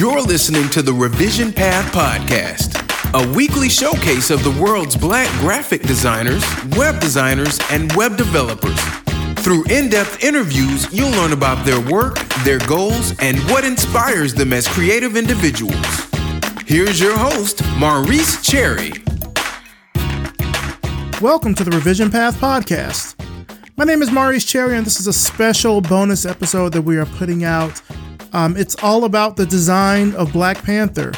You're listening to the Revision Path Podcast, a weekly showcase of the world's black graphic designers, web designers, and web developers. Through in depth interviews, you'll learn about their work, their goals, and what inspires them as creative individuals. Here's your host, Maurice Cherry. Welcome to the Revision Path Podcast. My name is Maurice Cherry, and this is a special bonus episode that we are putting out um, it's all about the design of Black Panther.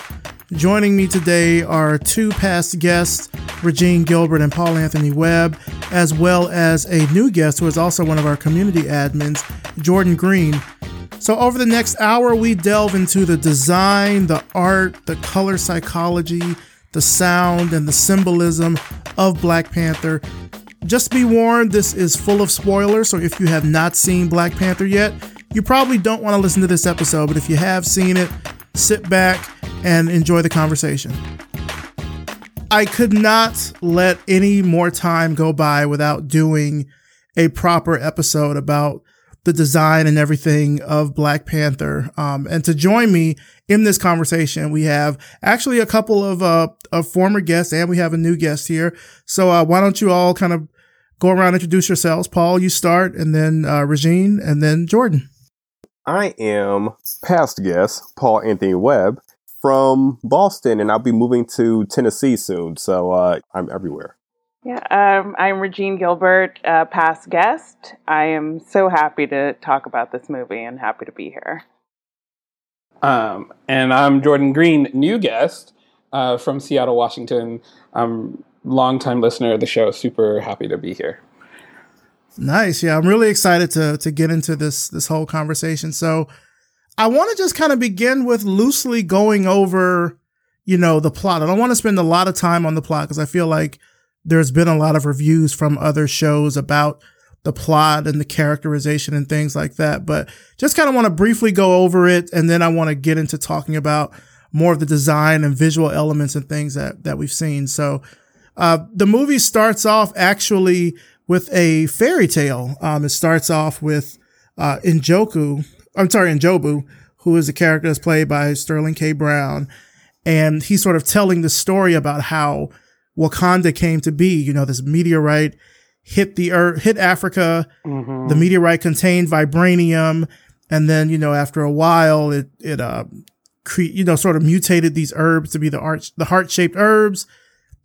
Joining me today are two past guests, Regine Gilbert and Paul Anthony Webb, as well as a new guest who is also one of our community admins, Jordan Green. So, over the next hour, we delve into the design, the art, the color psychology, the sound, and the symbolism of Black Panther. Just be warned, this is full of spoilers, so if you have not seen Black Panther yet, you probably don't want to listen to this episode, but if you have seen it, sit back and enjoy the conversation. I could not let any more time go by without doing a proper episode about the design and everything of Black Panther. Um, and to join me in this conversation, we have actually a couple of, uh, of former guests and we have a new guest here. So, uh, why don't you all kind of go around, introduce yourselves? Paul, you start and then, uh, Regine and then Jordan. I am past guest Paul Anthony Webb from Boston, and I'll be moving to Tennessee soon. So uh, I'm everywhere. Yeah, um, I'm Regine Gilbert, uh, past guest. I am so happy to talk about this movie and happy to be here. Um, and I'm Jordan Green, new guest uh, from Seattle, Washington. I'm longtime listener of the show. Super happy to be here. Nice. Yeah, I'm really excited to to get into this this whole conversation. So, I want to just kind of begin with loosely going over, you know, the plot. I don't want to spend a lot of time on the plot because I feel like there's been a lot of reviews from other shows about the plot and the characterization and things like that. But just kind of want to briefly go over it, and then I want to get into talking about more of the design and visual elements and things that that we've seen. So, uh, the movie starts off actually with a fairy tale. Um, it starts off with uh, Njoku, I'm sorry, Njobu, who is a character that's played by Sterling K. Brown. And he's sort of telling the story about how Wakanda came to be. You know, this meteorite hit the earth, hit Africa. Mm-hmm. The meteorite contained vibranium. And then, you know, after a while, it, it, uh, cre- you know, sort of mutated these herbs to be the arch, the heart shaped herbs,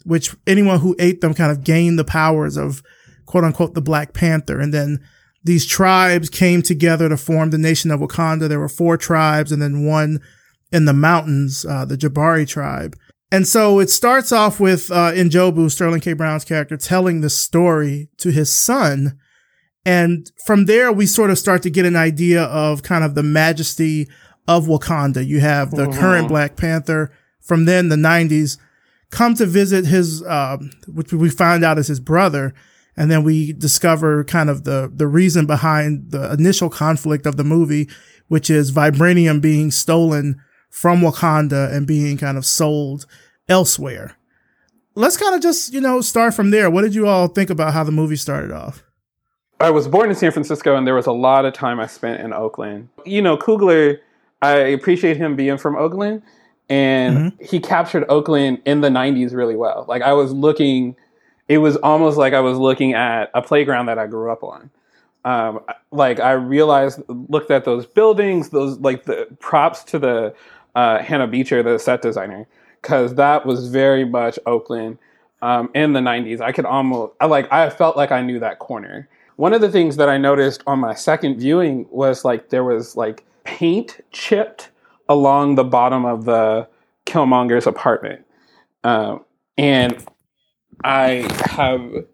which anyone who ate them kind of gained the powers of quote unquote the Black Panther. And then these tribes came together to form the nation of Wakanda. There were four tribes and then one in the mountains, uh, the Jabari tribe. And so it starts off with uh, Njobu, Sterling K. Brown's character, telling the story to his son. And from there, we sort of start to get an idea of kind of the majesty of Wakanda. You have the mm-hmm. current Black Panther from then, the 90s, come to visit his, uh, which we find out is his brother. And then we discover kind of the, the reason behind the initial conflict of the movie, which is vibranium being stolen from Wakanda and being kind of sold elsewhere. Let's kind of just, you know, start from there. What did you all think about how the movie started off? I was born in San Francisco and there was a lot of time I spent in Oakland. You know, Coogler, I appreciate him being from Oakland and mm-hmm. he captured Oakland in the 90s really well. Like I was looking it was almost like I was looking at a playground that I grew up on. Um, like I realized, looked at those buildings, those like the props to the uh, Hannah Beachler, the set designer, because that was very much Oakland um, in the '90s. I could almost, I like, I felt like I knew that corner. One of the things that I noticed on my second viewing was like there was like paint chipped along the bottom of the Killmonger's apartment, um, and I have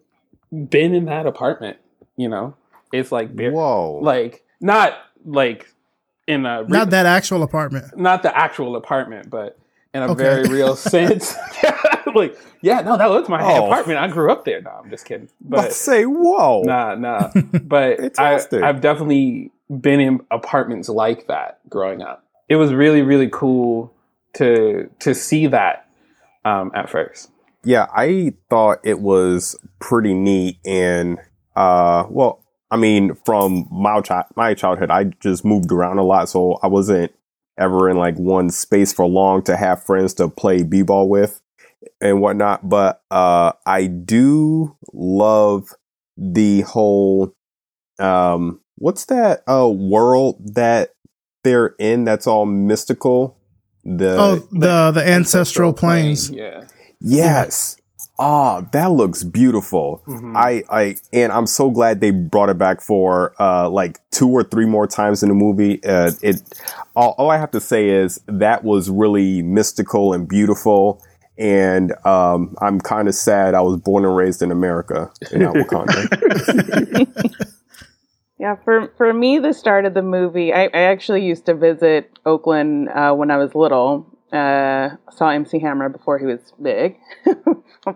been in that apartment. You know, it's like whoa, like not like in a not that actual apartment, not the actual apartment, but in a okay. very real sense. like, yeah, no, that was my oh. apartment. I grew up there. No, I'm just kidding. But Let's say, whoa, nah, nah. But I, I've definitely been in apartments like that growing up. It was really, really cool to to see that um, at first. Yeah, I thought it was pretty neat and uh well, I mean, from my child my childhood, I just moved around a lot, so I wasn't ever in like one space for long to have friends to play b-ball with and whatnot. But uh, I do love the whole um, what's that uh, world that they're in that's all mystical. The oh the the ancestral, plains. Yeah. Yes. Oh, that looks beautiful. Mhm. I, I, and I'm so glad they brought it back for, uh, like two or three more times in the movie. Uh, it, all, all I have to say is that was really mystical and beautiful. And, um, I'm kind of sad I was born and raised in America and not Wakanda. Yeah, for for me, the start of the movie, I, I actually used to visit Oakland uh, when I was little. Uh, saw MC Hammer before he was big.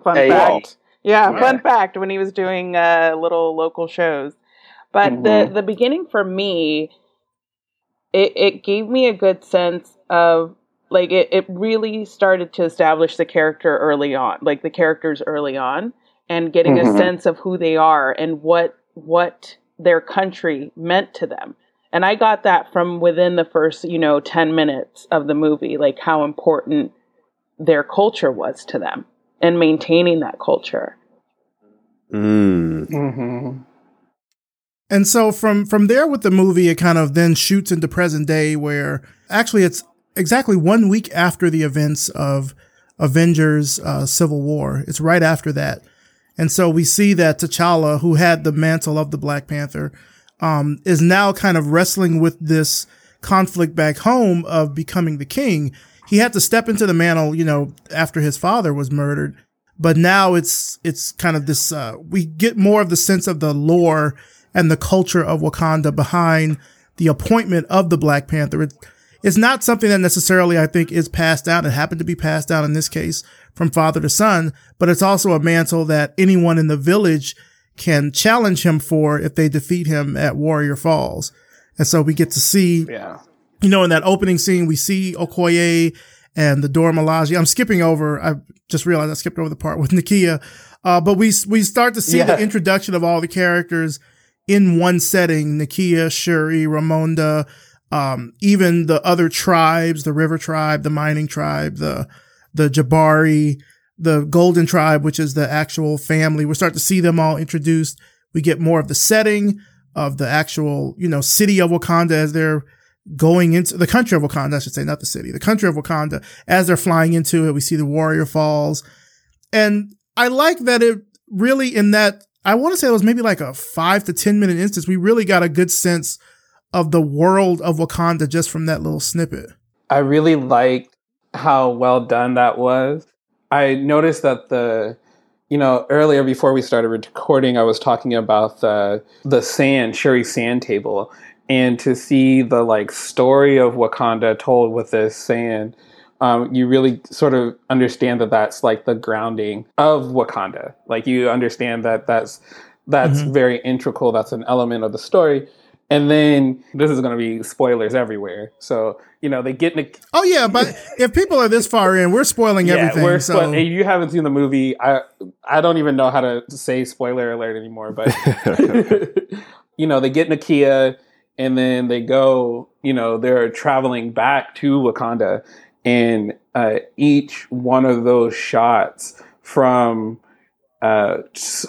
fun Hey, fact. Yeah, Yeah. fun fact when he was doing uh, little local shows. But Mhm. the the beginning for me, it it gave me a good sense of like it, it really started to establish the character early on, like the characters early on, and getting Mhm. a sense of who they are and what what their country meant to them. And I got that from within the first, you know, 10 minutes of the movie, like how important their culture was to them and maintaining that culture. mm. Mm-hmm. And so from from there with the movie, it kind of then shoots into present day, where actually it's exactly one week after the events of Avengers: uh, Civil War. It's right after that, and so we see that T'Challa, who had the mantle of the Black Panther, um, is now kind of wrestling with this conflict back home of becoming the king. He had to step into the mantle, you know, after his father was murdered, but now it's it's kind of this. Uh, we get more of the sense of the lore and the culture of Wakanda behind the appointment of the Black Panther. It, it's not something that necessarily I think is passed down. It happened to be passed down in this case from father to son, but it's also a mantle that anyone in the village can challenge him for if they defeat him at Warrior Falls. And so we get to see Yeah. you know, in that opening scene, we see Okoye and the Dora Milaje. I'm skipping over. I just realized I skipped over the part with Nakia. Uh, but we, we start to see Yeah. the introduction of all the characters in one setting. Nakia, Shuri, Ramonda, um, even the other tribes, the river tribe, the mining tribe, the, the Jabari, the golden tribe, which is the actual family. We start to see them all introduced. We get more of the setting of the actual, you know, city of Wakanda as they're going into the country of Wakanda, I should say, not the city, the country of Wakanda. As they're flying into it, we see the Warrior Falls. And I like that it really, in that, I want to say it was maybe like a five to 10 minute instance, we really got a good sense of the world of Wakanda just from that little snippet. I really liked how well done that was. I noticed that the, you know, earlier before we started recording, I was talking about the the sand, Shuri sand table, and to see the like story of Wakanda told with this sand, um, you really sort of understand that that's like the grounding of Wakanda. Like you understand that that's that's Mhm. very integral. That's an element of the story. And then this is going to be spoilers everywhere. So you know they get in a Oh yeah, but if people are this far in, we're spoiling everything. we're so if you haven't seen the movie, I I don't even know how to say spoiler alert anymore. But you know, they get Nakia, and then they go. You know, they're traveling back to Wakanda, and uh, each one of those shots from uh,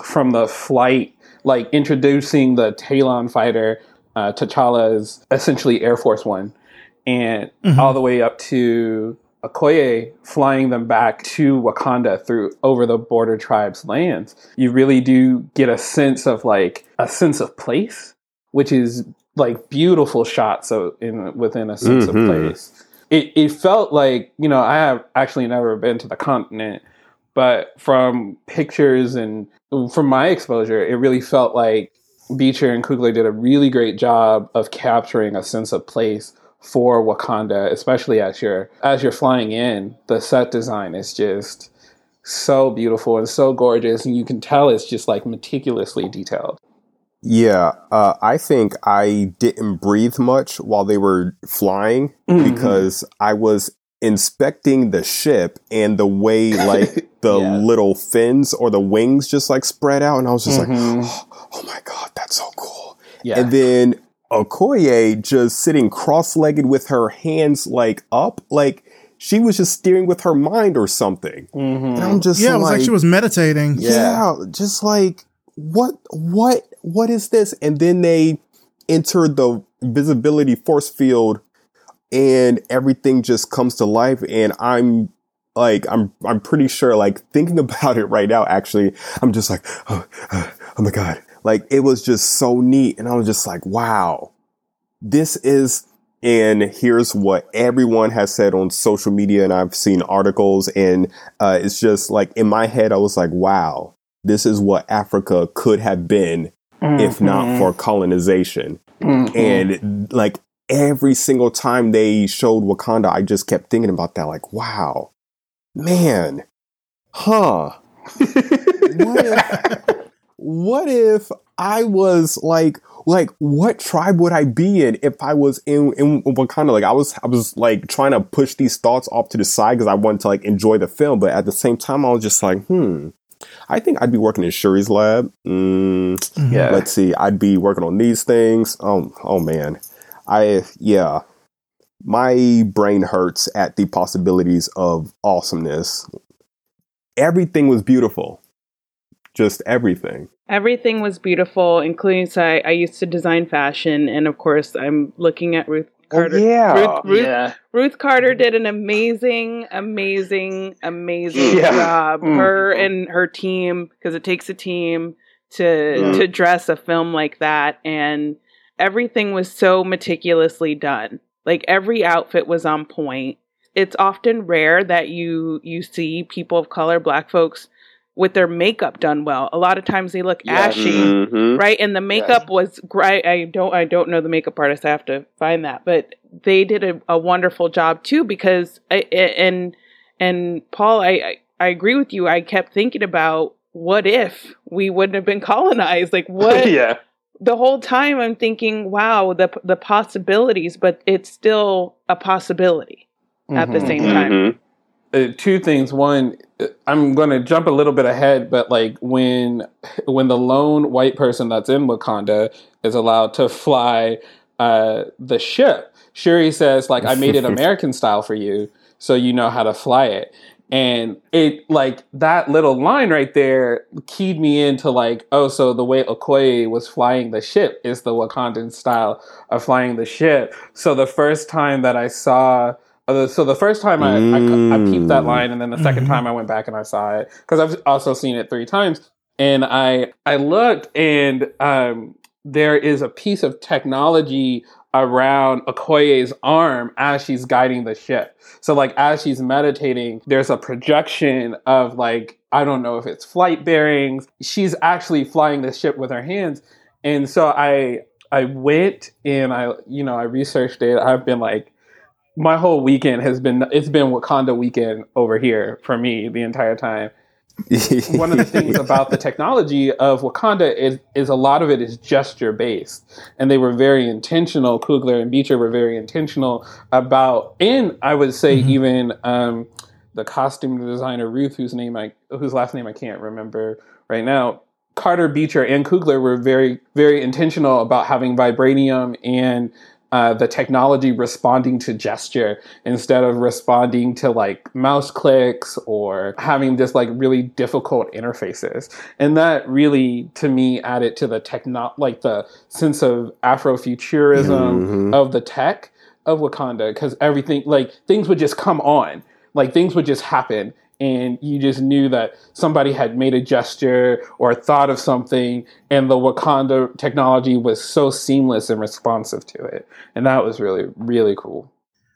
from the flight, like introducing the Talon fighter, uh, T'Challa is essentially Air Force One, and Mhm. all the way up to Okoye flying them back to Wakanda through over the border tribes' lands. You really do get a sense of like a sense of place, which is like beautiful shots of in within a sense Mhm. of place. It it felt like you know I have actually never been to the continent, but from pictures and from my exposure, it really felt like Beachler and Coogler did a really great job of capturing a sense of place for Wakanda, especially as you're as you're flying in. The set design is just so beautiful and so gorgeous, and you can tell it's just like meticulously detailed. Yeah, uh, I think I didn't breathe much while they were flying Mhm. because I was inspecting the ship and the way like the Yeah. little fins or the wings just like spread out, and I was just like, Mhm. oh, my god, that's so cool. Yeah, And then Okoye just sitting cross-legged with her hands like up, like she was just steering with her mind or something. Mm-hmm. And I'm just yeah, like, it was like she was meditating. yeah, just like what, what, what is this? And then they enter the visibility force field, and everything just comes to life. And I'm like, I'm, I'm pretty sure, like thinking about it right now. Actually, I'm just like, oh, oh, oh my god, like it was just so neat, and I was just like, wow, this is and here's what everyone has said on social media, and I've seen articles, and uh, it's just like in my head, I was like, wow, this is what Africa could have been if not for colonization. And like every single time they showed Wakanda, I just kept thinking about that, like, wow, man, huh. what if, what if I was like, like, what tribe would I be in if I was in, in Wakanda? Like, I was, I was like trying to push these thoughts off to the side because I wanted to like enjoy the film, but at the same time, I was just like, hmm, I think I'd be working in Shuri's lab. Mm, Yeah. Let's see, I'd be working on these things. Oh, oh man, I yeah, my brain hurts at the possibilities of awesomeness. Everything was beautiful, just everything. Everything was beautiful, including so I, I used to design fashion, and of course, I'm looking at Ruth Carter. Oh, yeah. Ruth, Ruth, yeah. Ruth Carter did an amazing, amazing, amazing Yeah. job. Mm. Her and her team, because it takes a team to Mm. to dress a film like that, and everything was so meticulously done. Like every outfit was on point. It's often rare that you you see people of color, black folks, with their makeup done well. A lot of times they look Yes. ashy Mhm. right and the makeup was great i don't i don't know the makeup artist i have to find that but they did a, a wonderful job too because I, and and paul I, I i agree with you i kept thinking about what if we wouldn't have been colonized like what yeah. the whole time i'm thinking wow the the possibilities but it's still a possibility at the Mhm. same time Mhm. Uh, two things. One, uh, I'm going to jump a little bit ahead, but like when when the lone white person that's in Wakanda is allowed to fly uh, the ship, Shuri says like I made it American style for you, so you know how to fly it. And it like that little line right there keyed me into like, oh, so the way Okoye was flying the ship is the Wakandan style of flying the ship. So the first time that I saw so the first time I, I, I peeped that Mm. line, and then the 2nd Mhm. time I went back and I saw it because I've also seen it three times. And I I looked, and um, there is a piece of technology around Okoye's arm as she's guiding the ship. So like as she's meditating, there's a projection of like I don't know if it's flight bearings. She's actually flying the ship with her hands, and so I I went and I you know I researched it. I've been like my whole weekend has been it's been Wakanda weekend over here for me the entire time. One of the things about the technology of Wakanda is is a lot of it is gesture based, and they were very intentional. Coogler and Beachler were very intentional about, and I would say Mhm. even um, the costume designer Ruth, whose name I whose last name I can't remember right now. Carter Beachler and Coogler were very, very intentional about having vibranium and uh, the technology responding to gesture instead of responding to like mouse clicks or having just like really difficult interfaces. And that really, to me, added to the techno, like the sense of Afrofuturism Mhm. of the tech of Wakanda, because everything, like things would just come on, like things would just happen. And you just knew that somebody had made a gesture or thought of something, and the Wakanda technology was so seamless and responsive to it. And that was really, really cool.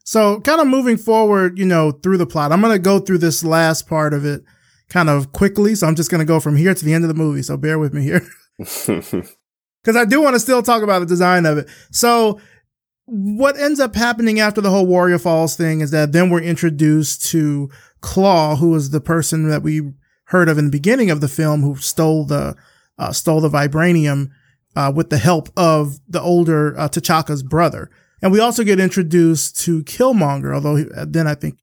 So, kind of moving forward, you know, through the plot, I'm going to go through this last part of it kind of quickly. So, I'm just going to go from here to the end of the movie. So, bear with me here because I do want to still talk about the design of it. So, what ends up happening after the whole Warrior Falls thing is that then we're introduced to Claw, who is the person that we heard of in the beginning of the film who stole the uh, stole the vibranium uh, with the help of the older uh, T'Chaka's brother. And we also get introduced to Killmonger, although he, then I think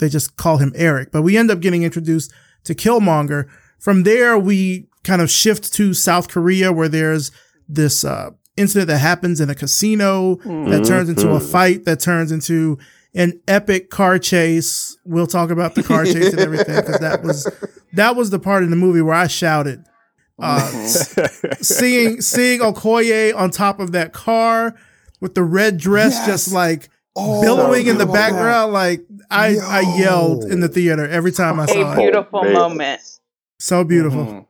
they just call him Eric. But we end up getting introduced to Killmonger. From there, we kind of shift to South Korea, where there's this uh, incident that happens in a casino that turns into a fight that turns into an epic car chase. We'll talk about the car chase and everything because that was that was the part in the movie where I shouted. Uh, seeing seeing Okoye on top of that car with the red dress Yes. just like Oh, billowing in the God. background, like I I yelled in the theater every time I saw A it. beautiful man. moment. So beautiful. Mhm.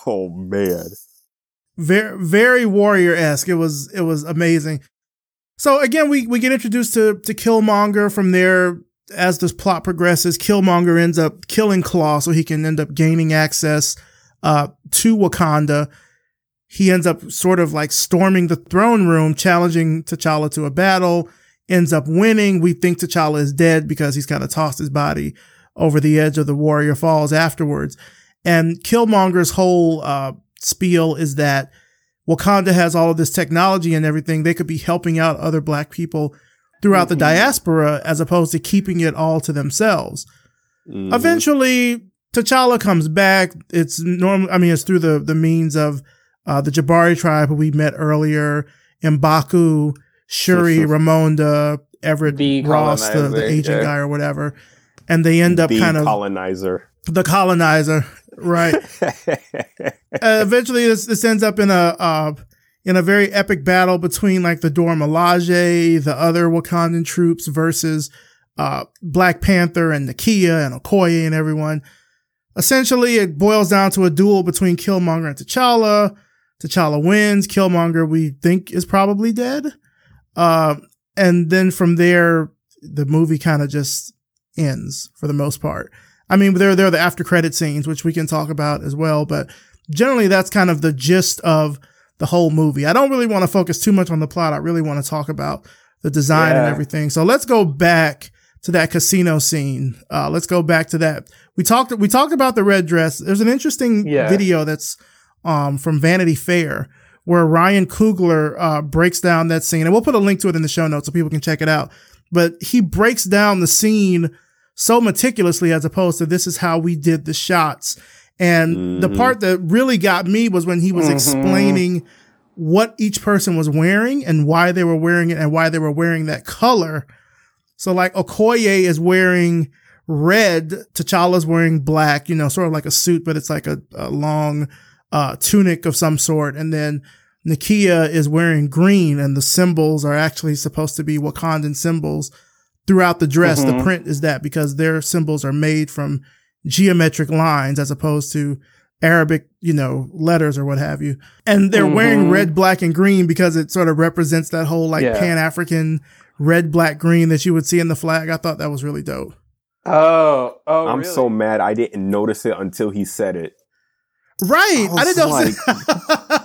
oh man. Very very warrior esque. It was it was amazing. So again, we we get introduced to to Killmonger from there. As this plot progresses, Killmonger ends up killing Claw, so he can end up gaining access uh, to Wakanda. He ends up sort of like storming the throne room, challenging T'Challa to a battle. Ends up winning. We think T'Challa is dead because he's kind of tossed his body over the edge of the Warrior Falls afterwards. And Killmonger's whole uh, spiel is that Wakanda has all of this technology and everything. They could be helping out other black people throughout the diaspora as opposed to keeping it all to themselves. Mhm. Eventually, T'Challa comes back. It's normal. I mean, it's through the, the means of uh, the Jabari tribe who we met earlier, Mbaku, Shuri, Ramonda, Everett The Ross, the, the agent yeah. guy or whatever. And they end up the kind of the colonizer. the colonizer, right? uh, eventually this, this ends up in a uh, in a very epic battle between like the Dora Milaje, the other Wakandan troops versus uh, Black Panther and Nakia and Okoye and everyone. Essentially, it boils down to a duel between Killmonger and T'Challa. T'Challa wins. Killmonger, we think, is probably dead. Uh, and then from there, the movie kind of just ends for the most part. I mean, there, there are the after credit scenes, which we can talk about as well, but generally that's kind of the gist of the whole movie. I don't really want to focus too much on the plot. I really want to talk about the design and everything. So let's go back to that casino scene. Uh, let's go back to that. We talked, we talked about the red dress. There's an interesting Yeah. video that's, um, from Vanity Fair where Ryan Coogler, uh, breaks down that scene and we'll put a link to it in the show notes so people can check it out. But he breaks down the scene so meticulously as opposed to this is how we did the shots. And the Mhm. part that really got me was when he was Mhm. explaining what each person was wearing and why they were wearing it and why they were wearing that color. So like Okoye is wearing red, T'Challa's wearing black, you know, sort of like a suit, but it's like a, a long uh, tunic of some sort. And then Nakia is wearing green and the symbols are actually supposed to be Wakandan symbols throughout the dress. The Mhm. print is that because their symbols are made from geometric lines as opposed to Arabic, you know, letters or what have you. And they're wearing Mhm. red, black, and green because it sort of represents that whole like Yeah. Pan African red, black, green that you would see in the flag. I thought that was really dope. Oh, oh, I'm really? so mad I didn't notice it until he said it. Right. I I, didn't know. was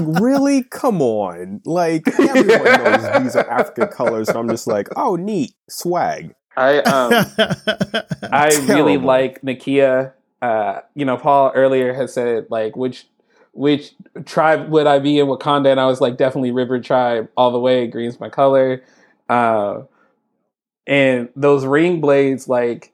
Like, really? Come on. Like, everyone knows these are African colors. And I'm just like, oh, neat. Swag. I um, I really like Nakia. Uh, you know, Paul earlier has said like which which tribe would I be in Wakanda, and I was like definitely River Tribe all the way. Green's my color, uh, and those ring blades, like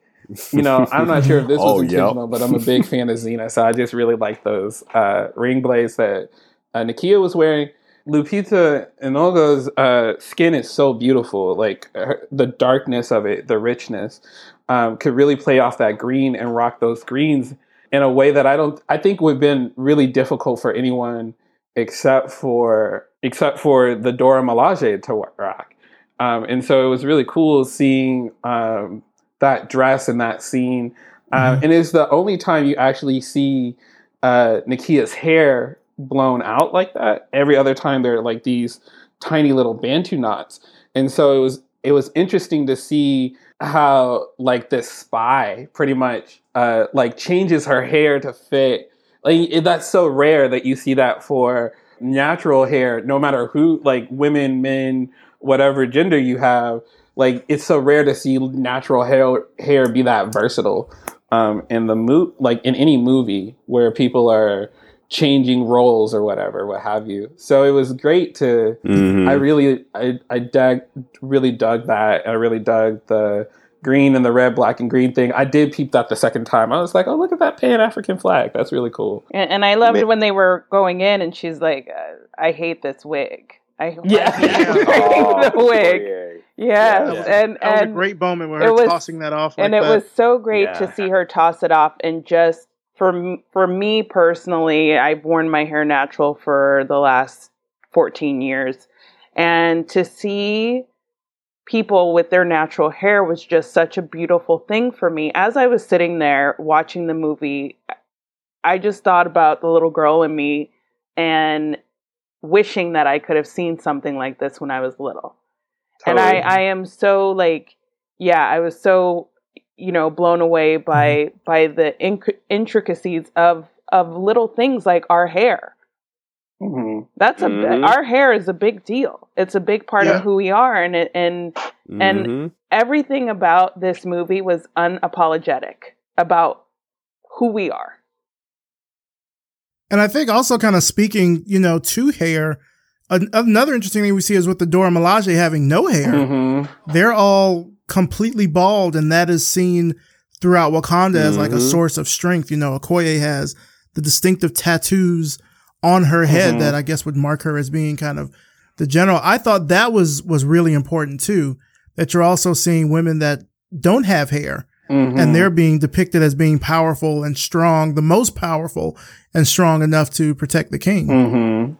you know, I'm not sure if this was Oh, yep. intentional, but I'm a big fan of Xena, so I just really like those uh, ring blades that uh, Nakia was wearing. Lupita Nyong'o's uh, skin is so beautiful. Like her, the darkness of it, the richness, um, could really play off that green and rock those greens in a way that I don't. I think would have been really difficult for anyone except for except for the Dora Milaje to rock. Um, and so it was really cool seeing um, that dress and that scene. Um, Mhm. And it's the only time you actually see uh, Nakia's hair blown out like that. Every other time they're like these tiny little bantu knots. And so it was it was interesting to see how like this spy pretty much uh, like changes her hair to fit. Like it, that's so rare that you see that for natural hair, no matter who, like women, men, whatever gender you have. Like it's so rare to see natural hair hair be that versatile um, in the mo- like in any movie where people are changing roles or whatever, what have you. So it was great to. Mhm. I really, I, I dug, really dug that. I really dug the green and the red, black and green thing. I did peep that the second time. I was like, oh, look at that Pan African flag. That's really cool. And, and I loved when they were going in, and she's like, "I hate this wig. I Yeah. I hate Oh, the wig." yeah. Yes, Yeah. and That was a great moment where it her was- tossing that off. Like and it that. was so great Yeah. to see her toss it off and just for for me personally i've worn my hair natural for the last 14 years. And to see people with their natural hair was just such a beautiful thing for me. As i was sitting there watching the movie i just thought about the little girl in me and wishing that i could have seen something like this when i was little. And I, I am so like yeah i was so you know blown away by by the inc- intricacies of of little things like our hair Mhm. that's a Mhm. our hair is a big deal it's a big part Yeah. of who we are and it and And- Mhm. everything about this movie was unapologetic about who we are And I think also kind of speaking, you know, to hair, an- another interesting thing we see is with the Dora Milaje having no hair. Mhm. They're all completely bald, and that is seen throughout Wakanda as like a Mhm. source of strength. You know, Okoye has the distinctive tattoos on her head Mhm. that I guess would mark her as being kind of the general. I thought that was was really important too. That you're also seeing women that don't have hair Mhm. and they're being depicted as being powerful and strong, the most powerful and strong enough to protect the king.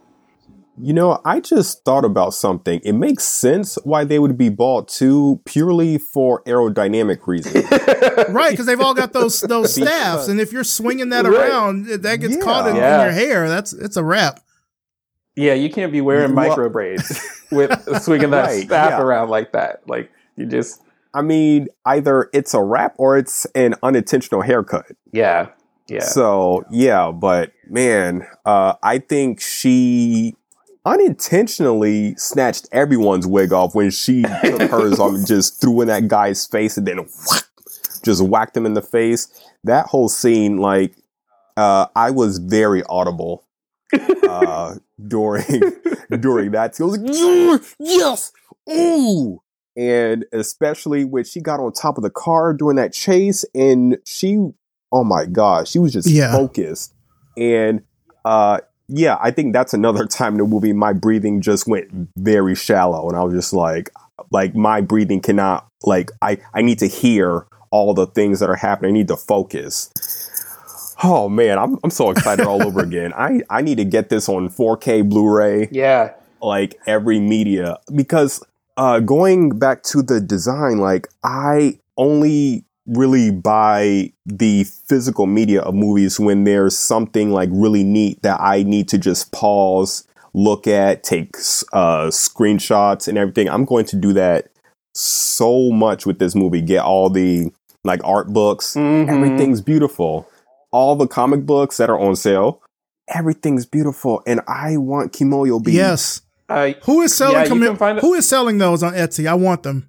You know, I just thought about something. It makes sense why they would be bald too, purely for aerodynamic reasons. Right, because they've all got those those staffs, and if you're swinging that Right. around, that gets Yeah. caught in, in your hair. That's it's a wrap. Yeah, you can't be wearing Well- micro braids with swinging that Right, staff yeah. around like that. Like you just, I mean, either it's a wrap or it's an unintentional haircut. yeah, yeah. So yeah, but man, uh, I think she unintentionally snatched everyone's wig off when she took hers off and just threw in that guy's face and then whack, just whacked him in the face. That whole scene, like, uh, I was very audible uh, during during that. I was like, yes, ooh. And especially when she got on top of the car during that chase, and she, oh my god, she was just Yeah. focused. And uh, yeah, I think that's another time in the movie my breathing just went very shallow, and I was just like, like my breathing cannot, like I I need to hear all the things that are happening. I need to focus. Oh man, I'm I'm so excited all over again. I I need to get this on 4K Blu-ray yeah. like every media because uh going back to the design like I only really buy the physical media of movies when there's something like really neat that I need to just pause, look at, take uh screenshots and everything. I'm going to do that so much with this movie. Get all the like art books, Mhm. everything's beautiful. All the comic books that are on sale, everything's beautiful and I want Kimoyo beads. Yes. Uh, Who is selling? Yeah, you commi- find it- who is selling those on Etsy? I want them.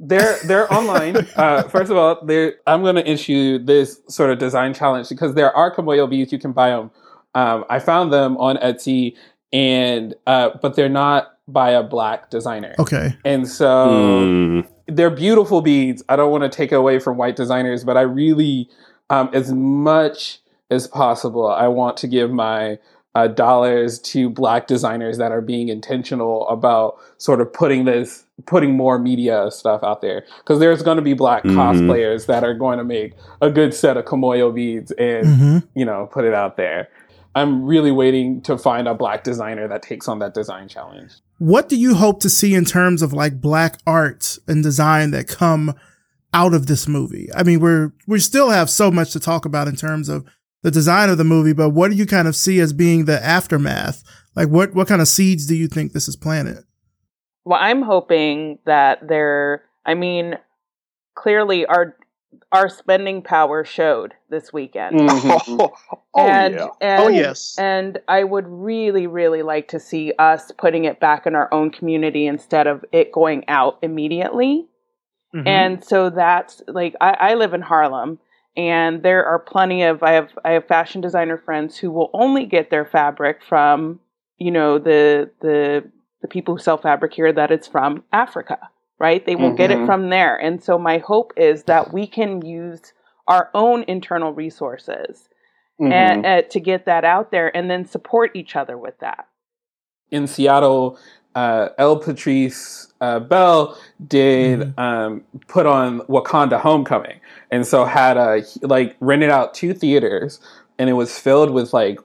They're they're online. Uh, first of all, they're, I'm going to issue this sort of design challenge because there are Kimoyo beads. You can buy them. Um, I found them on Etsy, and uh, but they're not by a black designer. Okay. And so Mm. they're beautiful beads. I don't want to take away from white designers, but I really, um, as much as possible, I want to give my uh, dollars to black designers that are being intentional about sort of putting this, putting more media stuff out there. Because there's going to be black Mhm. cosplayers that are going to make a good set of Kimoyo beads and hmm you know put it out there. I'm really waiting to find a black designer that takes on that design challenge. What do you hope to see in terms of like black art and design that come out of this movie? I mean, we're we still have so much to talk about in terms of the design of the movie, but what do you kind of see as being the aftermath? Like, what what kind of seeds do you think this is planted? well i'm hoping that they're i mean clearly our our spending power showed this weekend Mhm. oh and, yeah. and yes. and I would really, really like to see us putting it back in our own community instead of it going out immediately. Mhm. And so that's like I, I live in Harlem and there are plenty of I have I have fashion designer friends who will only get their fabric from, you know, the the the people who sell fabric here that it's from Africa. right? They will mm-hmm. get it mm-hmm. from there. And so my hope is that we can use our own internal resources mm-hmm. and, uh, to get that out there and then support each other with that. In Seattle, uh, El Patrice uh, Bell did mm-hmm. um, put on Wakanda Homecoming, and so had a like rented out two theaters, and it was filled with like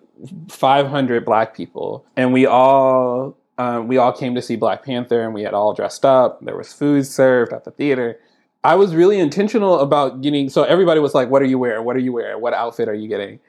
500 black people, and we all um, we all came to see Black Panther, and we had all dressed up. There was food served at the theater. I was really intentional about getting. So everybody was like, "What are you wearing? What are you wearing? What outfit are you getting?"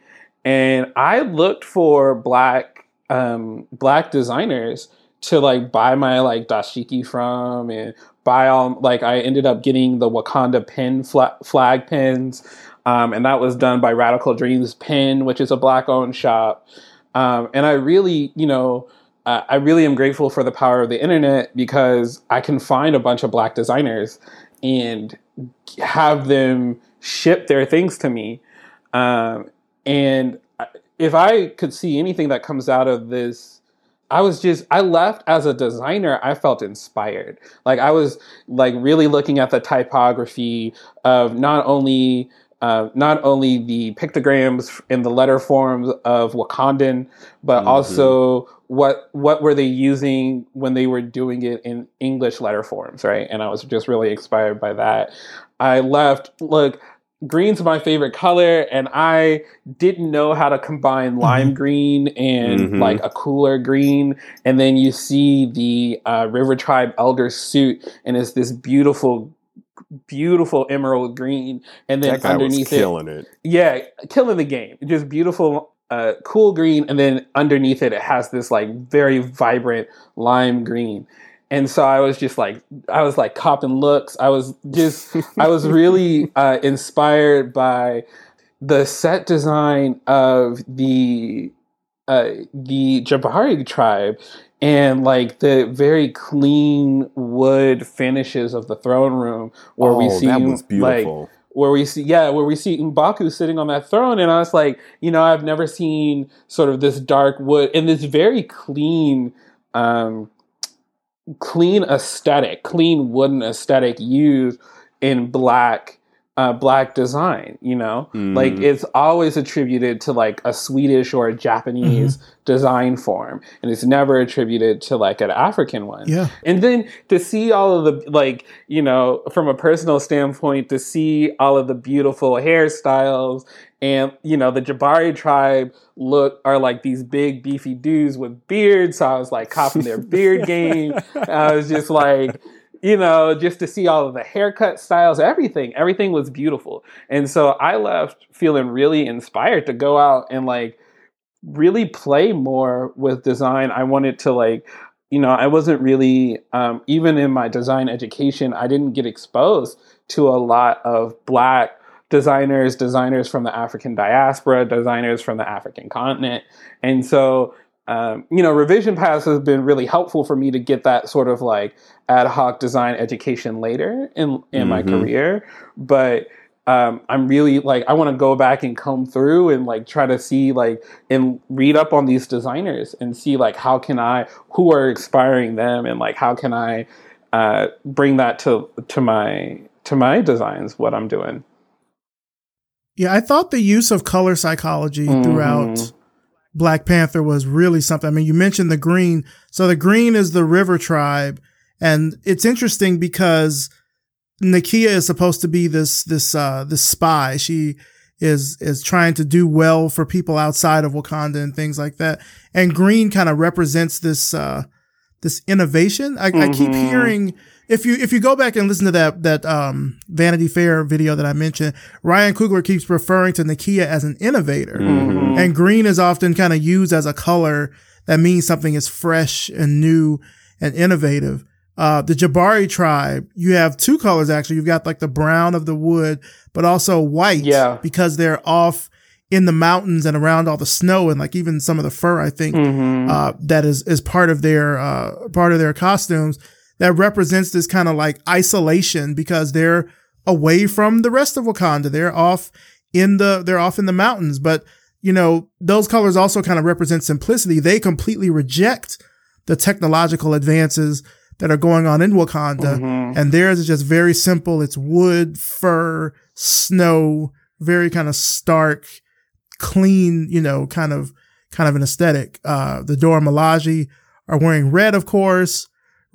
And I looked for black um, black designers to like buy my like dashiki from and buy all like I ended up getting the Wakanda pin flag, flag pins, um, and that was done by Radical Dreams Pin, which is a black owned shop. Um, and I really, you know, uh, I really am grateful for the power of the internet because I can find a bunch of black designers and have them ship their things to me. Um, and if I could see anything that comes out of this, I was just, I left as a designer, I felt inspired. Like I was like really looking at the typography of not only uh, not only the pictograms in the letter forms of Wakandan, but mm-hmm. also what what were they using when they were doing it in English letter forms, right? And I was just really inspired by that. I left. Look, green's my favorite color and i didn't know how to combine mm-hmm. lime green and mm-hmm. like a cooler green. And then you see the uh, river tribe elder suit and it's this beautiful beautiful emerald green. And then underneath killing it, it. Yeah killing the game. Just beautiful uh, cool green and then underneath it it has this like very vibrant lime green and so I was just like I was like copping looks. I was just I was really uh, inspired by the set design of the uh, the Jabari tribe and like the very clean wood finishes of the throne room where oh, we see that was beautiful. like where we see yeah where we see Mbaku sitting on that throne and I was like you know I've never seen sort of this dark wood and this very clean um clean aesthetic, clean wooden aesthetic used in black uh, black design, you know? Mm. Like it's always attributed to like a Swedish or a Japanese mm-hmm. design form, and it's never attributed to like an African one. Yeah. And then to see all of the, like, you know, from a personal standpoint, to see all of the beautiful hairstyles and, you know, the Jabari tribe look are like these big beefy dudes with beards. So I was like copying their beard game. I was just like, you know, just to see all of the haircut styles, everything, everything was beautiful. And so I left feeling really inspired to go out and like really play more with design. I wanted to like, you know, I wasn't really, um, even in my design education, I didn't get exposed to a lot of black designers, designers from the African diaspora, designers from the African continent. And so um, you know, Revision Path has been really helpful for me to get that sort of like ad hoc design education later in in mm-hmm. my career. But um, I'm really like I want to go back and comb through and like try to see like and read up on these designers and see like how can I who are inspiring them and like how can I uh, bring that to to my to my designs what I'm doing. Yeah, I thought the use of color psychology mm-hmm. throughout Black Panther was really something. I mean, you mentioned the green. So the green is the river tribe. And it's interesting because Nakia is supposed to be this, this, uh, this spy. She is, is trying to do well for people outside of Wakanda and things like that. And green kind of represents this, uh, this innovation. I, mm-hmm. I keep mm-hmm. hearing, if you if you go back and listen to that that um, Vanity Fair video that I mentioned, Ryan Coogler keeps referring to Nakia as an innovator, mm-hmm. and green is often kind of used as a color that means something is fresh and new and innovative. Uh, the Jabari tribe, you have two colors actually. You've got like the brown of the wood, but also white, yeah, because they're off in the mountains and around all the snow and like even some of the fur. I think mm-hmm. uh, that is is part of their uh, part of their costumes that represents this kind of like isolation because they're away from the rest of Wakanda. They're off in the, they're off in the mountains. But, you know, those colors also kind of represent simplicity. They completely reject the technological advances that are going on in Wakanda. Mhm. And theirs is just very simple. It's wood, fur, snow, very kind of stark, clean, you know, kind of, kind of an aesthetic. Uh, the Dora Milaje are wearing red, of course.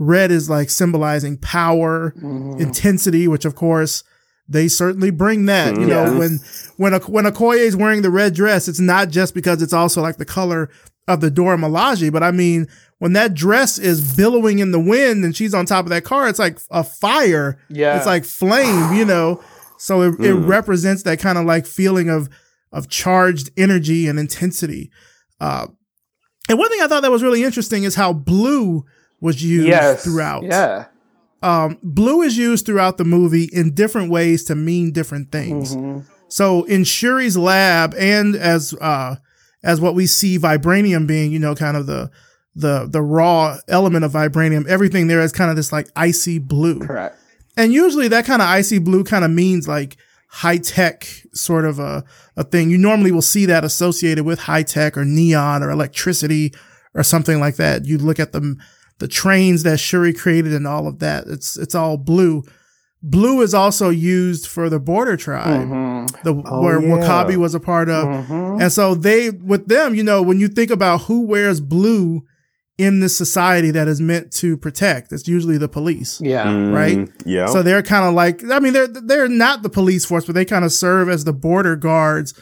Red is like symbolizing power, Mhm. intensity, which of course they certainly bring that. You know, Yes. when when a when Okoye is wearing the red dress, it's not just because it's also like the color of the Dora Milaje, but I mean, when that dress is billowing in the wind and she's on top of that car, it's like a fire. Yeah. It's like flame, you know. So it, it Mm. represents that kind of like feeling of of charged energy and intensity. Uh, and one thing I thought that was really interesting is how blue was used yes. throughout Yeah. um, blue is used throughout the movie in different ways to mean different things. Mhm. So in Shuri's lab, and as uh, as what we see vibranium being, you know, kind of the the the raw element of vibranium, everything there is kind of this like icy blue. Correct. And usually that kind of icy blue kind of means like high tech sort of a, a thing. You normally will see that associated with high tech or neon or electricity or something like that. You look at the the trains that Shuri created and all of that. It's it's all blue. Blue is also used for the border tribe, Mhm. the Oh, where yeah. W'Kabi was a part of. Mhm. And so they, with them, you know, when you think about who wears blue in this society that is meant to protect, it's usually the police. Yeah. Right? Mm, Yeah. So they're kind of like, I mean, they're they're not the police force, but they kind of serve as the border guards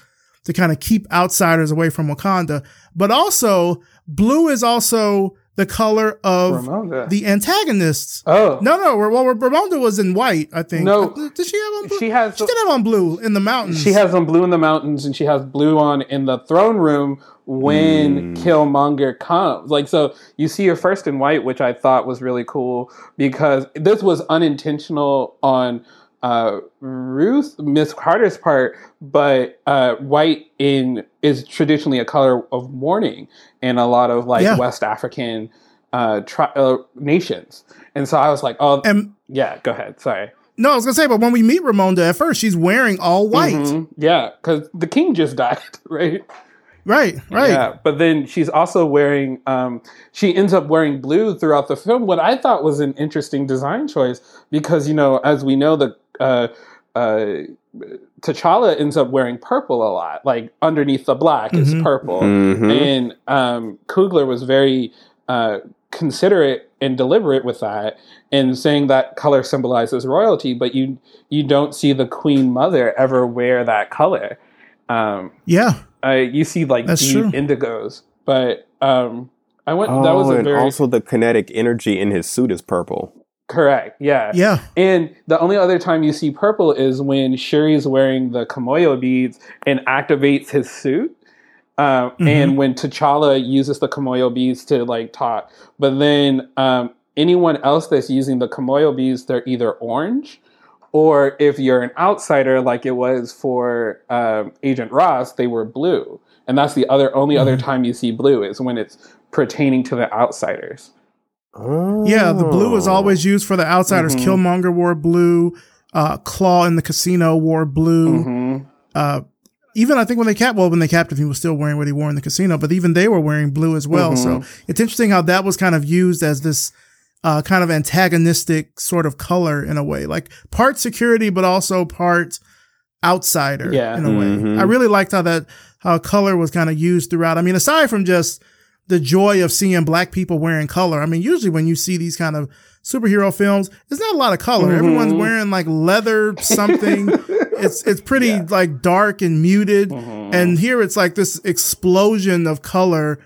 to kind of keep outsiders away from Wakanda. But also, blue is also the color of Ramonda. the antagonists. oh. No, no, well, Ramonda was in white, I think. No. Uh, did she have on blue? She has She did have on blue in the mountains. She has on blue in the mountains, and she has blue on in the throne room when hmm. Killmonger comes. Like, so you see her first in white, which I thought was really cool because this was unintentional on uh, Ruth Miss Carter's part, but uh, white in is traditionally a color of mourning in a lot of like Yeah. West African uh, tri- uh, nations. And so I was like, oh, and yeah, go ahead. Sorry. no, I was gonna say, but when we meet Ramonda at first, she's wearing all white. Mhm. Yeah, because the king just died, right? Right, right. Yeah, but then she's also wearing. Um, she ends up wearing blue throughout the film. What I thought was an interesting design choice because you know, as we know, the uh, uh, T'Challa ends up wearing purple a lot. Like underneath the black is Mhm. purple, Mhm. and um, Coogler was very uh, considerate and deliberate with that, and saying that color symbolizes royalty. But you you don't see the Queen Mother ever wear that color. Um, Yeah. Uh, you see like That's deep true. indigos, but um, I went. Oh, that was a and very also the kinetic energy in his suit is purple. correct. Yeah. Yeah. And the only other time you see purple is when Shuri's wearing the Kimoyo beads and activates his suit. Um, Mhm. And when T'Challa uses the Kimoyo beads to like talk, but then um, anyone else that's using the Kimoyo beads, they're either orange, or if you're an outsider, like it was for um, Agent Ross, they were blue. And that's the other only other Mhm. time you see blue is when it's pertaining to the outsiders. Oh. Yeah, the blue is always used for the outsiders. Mhm. Killmonger wore blue. Uh, Claw in the casino wore blue. hmm Uh, even I think when they cap, well, when they captured him, he was still wearing what he wore in the casino, but even they were wearing blue as well. So it's interesting how that was kind of used as this uh, kind of antagonistic sort of color in a way, like part security, but also part outsider Yeah. in a way. Mhm. I really liked how that, how color was kind of used throughout. I mean, aside from just the joy of seeing black people wearing color. I mean, usually when you see these kind of superhero films, it's not a lot of color. Mhm. Everyone's wearing like leather something. it's it's pretty Yeah. like dark and muted. Mhm. And here it's like this explosion of color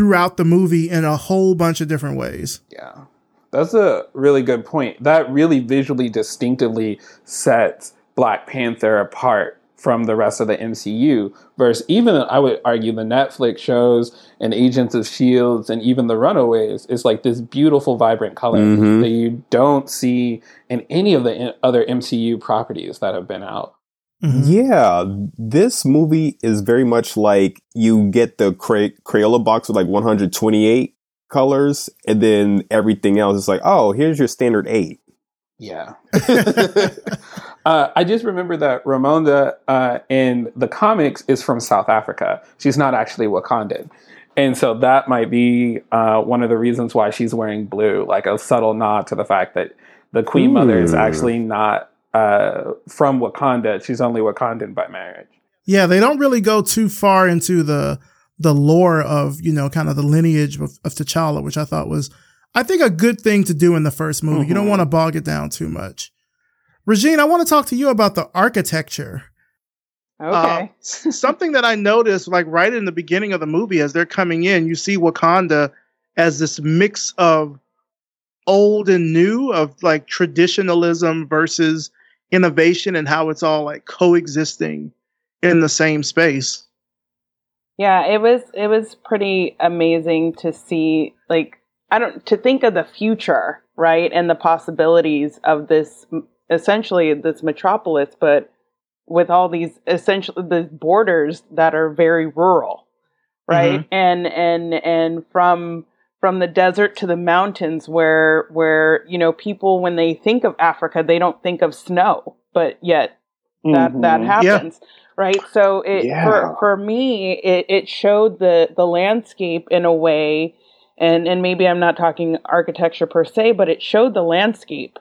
throughout the movie in a whole bunch of different ways. Yeah. That's a really good point. That really visually distinctively sets Black Panther apart from the rest of the MCU. Versus even I would argue the Netflix shows and Agents of Shields and even the Runaways is like this beautiful, vibrant color Mhm. that you don't see in any of the in- other MCU properties that have been out. Mhm. Yeah, this movie is very much like you get the Cray- Crayola box with like 128 colors, and then everything else is like, oh, here's your standard eight. Yeah. uh, I just remember that Ramonda uh, in the comics is from South Africa. She's not actually Wakandan. And so that might be uh, one of the reasons why she's wearing blue, like a subtle nod to the fact that the Queen Mother is Hmm. actually not uh, from Wakanda. She's only Wakandan by marriage. Yeah, they don't really go too far into the the lore of you know kind of the lineage of, of T'Challa, which I thought was I think a good thing to do in the first movie. You don't Mhm. want to bog it down too much. Regine, I want to talk to you about the architecture. Okay. Um, something that I noticed, like right in the beginning of the movie, as they're coming in, you see Wakanda as this mix of old and new, of like traditionalism versus innovation, and how it's all like coexisting in the same space. Yeah, it was it was pretty amazing to see like I don't to think of the future, right? And the possibilities of this essentially this metropolis, but with all these essentially the borders that are very rural, right? Mm-hmm. And and and from from the desert to the mountains where where you know people when they think of Africa, they don't think of snow, but yet that that Mhm. happens right so it Yeah. for for me it, it showed the the landscape in a way and and maybe i'm not talking architecture per se but it showed the landscape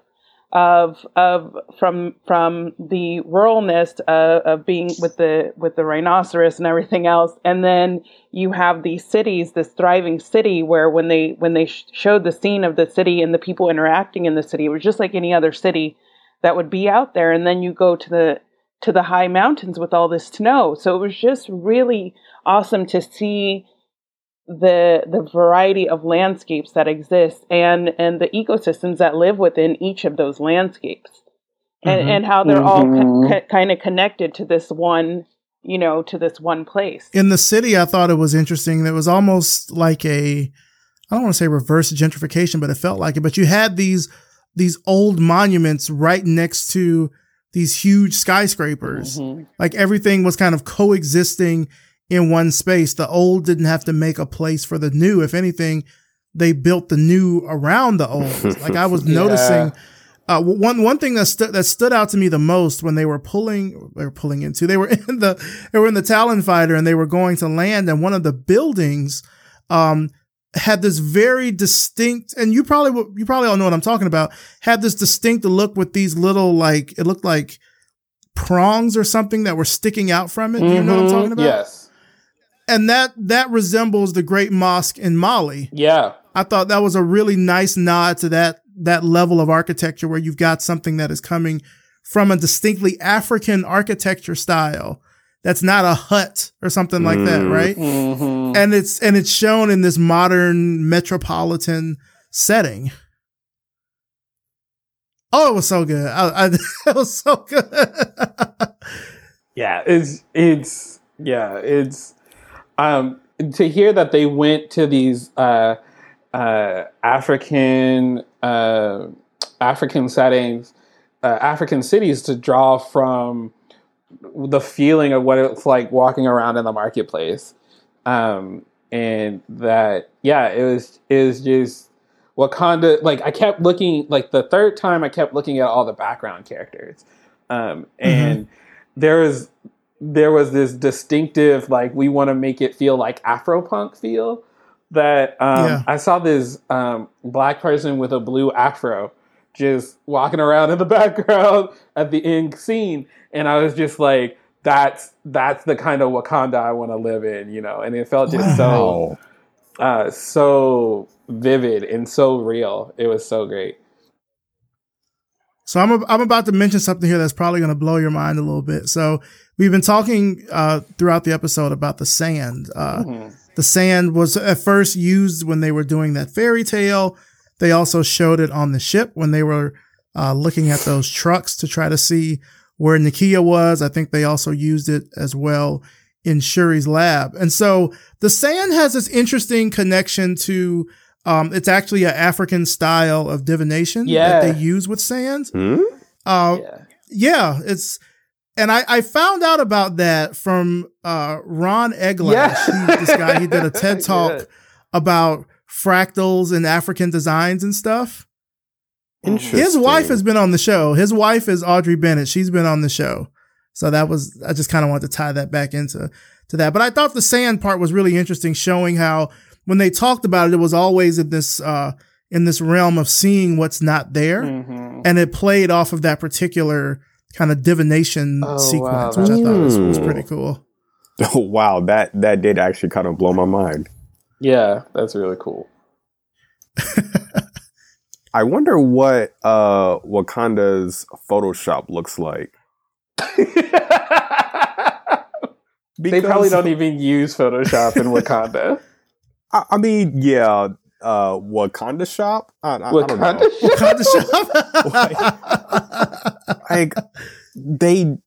of of from from the ruralness uh, of being with the with the rhinoceros and everything else. And then you have these cities this thriving city where when they when they sh- showed the scene of the city and the people interacting in the city it was just like any other city that would be out there. And then you go to the to the high mountains with all this snow. So it was just really awesome to see the the variety of landscapes that exist and and the ecosystems that live within each of those landscapes and Mhm. and how they're all Mhm. co- kind of connected to this one you know to this one place In the city, I thought it was interesting. There was almost like a, I don't want to say reverse gentrification, but it felt like it. But you had these these old monuments right next to these huge skyscrapers. Mhm. Like everything was kind of coexisting in one space. The old didn't have to make a place for the new. If anything, they built the new around the old. like I was Yeah. noticing. Uh, one one thing that stood that stood out to me the most when they were pulling they were pulling into they were in the they were in the Talon fighter and they were going to land and one of the buildings um had this very distinct and you probably you probably all know what I'm talking about had this distinct look with these little like it looked like prongs or something that were sticking out from it. Do you know what I'm Mhm. talking about? Yes. And that that resembles the Great Mosque in Mali. Yeah. I thought that was a really nice nod to that that level of architecture where you've got something that is coming from a distinctly African architecture style that's not a hut or something like that, Mm. right? Mhm. And it's and it's shown in this modern metropolitan setting. Oh, it was so good. I, I, it was so good. yeah it's it's yeah it's um to hear that they went to these uh uh african uh african settings uh, african cities to draw from the feeling of what it's like walking around in the marketplace. Um and that yeah it was it was just wakanda like i kept looking like the third time i kept looking at all the background characters. Um and there was there was this distinctive like we want to make it feel like afropunk feel that um, Yeah. i saw this um, black person with a blue afro just walking around in the background at the end scene and i was just like that's that's the kind of wakanda i want to live in you know and it felt just so uh, so vivid and so real it was so great So I'm a, I'm about to mention something here that's probably going to blow your mind a little bit. So we've been talking uh, throughout the episode about the sand. Uh, Mhm. The sand was at first used when they were doing that fairy tale. They also showed it on the ship when they were uh, looking at those trucks to try to see where Nakia was. I think they also used it as well in Shuri's lab. And so the sand has this interesting connection to. Um, it's actually an African style of divination Yeah. that they use with sand. Hmm? Uh, yeah yeah, it's and I, I found out about that from uh, Ron Eglash. Yeah. This guy. He did a TED talk Yeah. about fractals and African designs and stuff. Interesting. His wife has been on the show. His wife is Audrey Bennett. She's been on the show. So that was I just kind of wanted to tie that back into to that. But I thought the sand part was really interesting, showing how when they talked about it, it was always in this uh, in this realm of seeing what's not there, Mhm. and it played off of that particular kind of divination Oh, sequence, wow, which I thought was, was pretty cool. Oh wow, that that did actually kind of blow my mind. Yeah, that's really cool. I wonder what uh Wakanda's Photoshop looks like. they probably don't even use Photoshop in Wakanda. I, I mean, yeah, uh, Wakanda shop. I, I, I don't Wakanda? know. Wakanda shop. Like they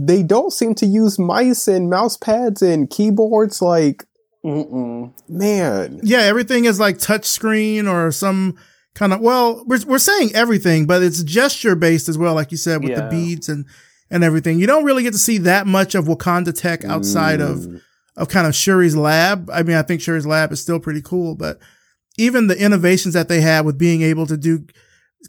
they don't seem to use mice and mouse pads and keyboards. Like Mm-mm. man, yeah, everything is like touch screen or some kind of well, we're we're saying everything, but it's gesture based as well, like you said, with the beads and and everything. You don't really get to see that much of Wakanda tech outside of Mm. of kind of Shuri's lab. I mean, I think Shuri's lab is still pretty cool, but even the innovations that they had with being able to do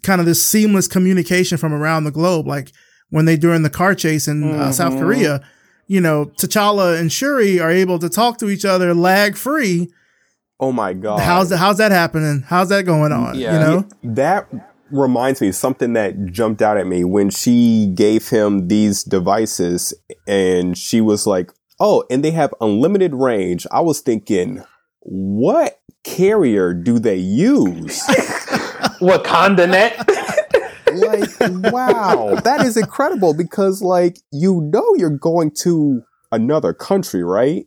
kind of this seamless communication from around the globe, like when they during the car chase in uh, South Mhm. Korea, you know, T'Challa and Shuri are able to talk to each other lag free. Oh my god, How's that? How's that happening? How's that going on? Yeah. You know, that reminds me of something that jumped out at me when she gave him these devices and she was like, "Oh, and they have unlimited range." I was thinking, what carrier do they use? Wakanda net. like, wow, that is incredible because like you know you're going to another country, right?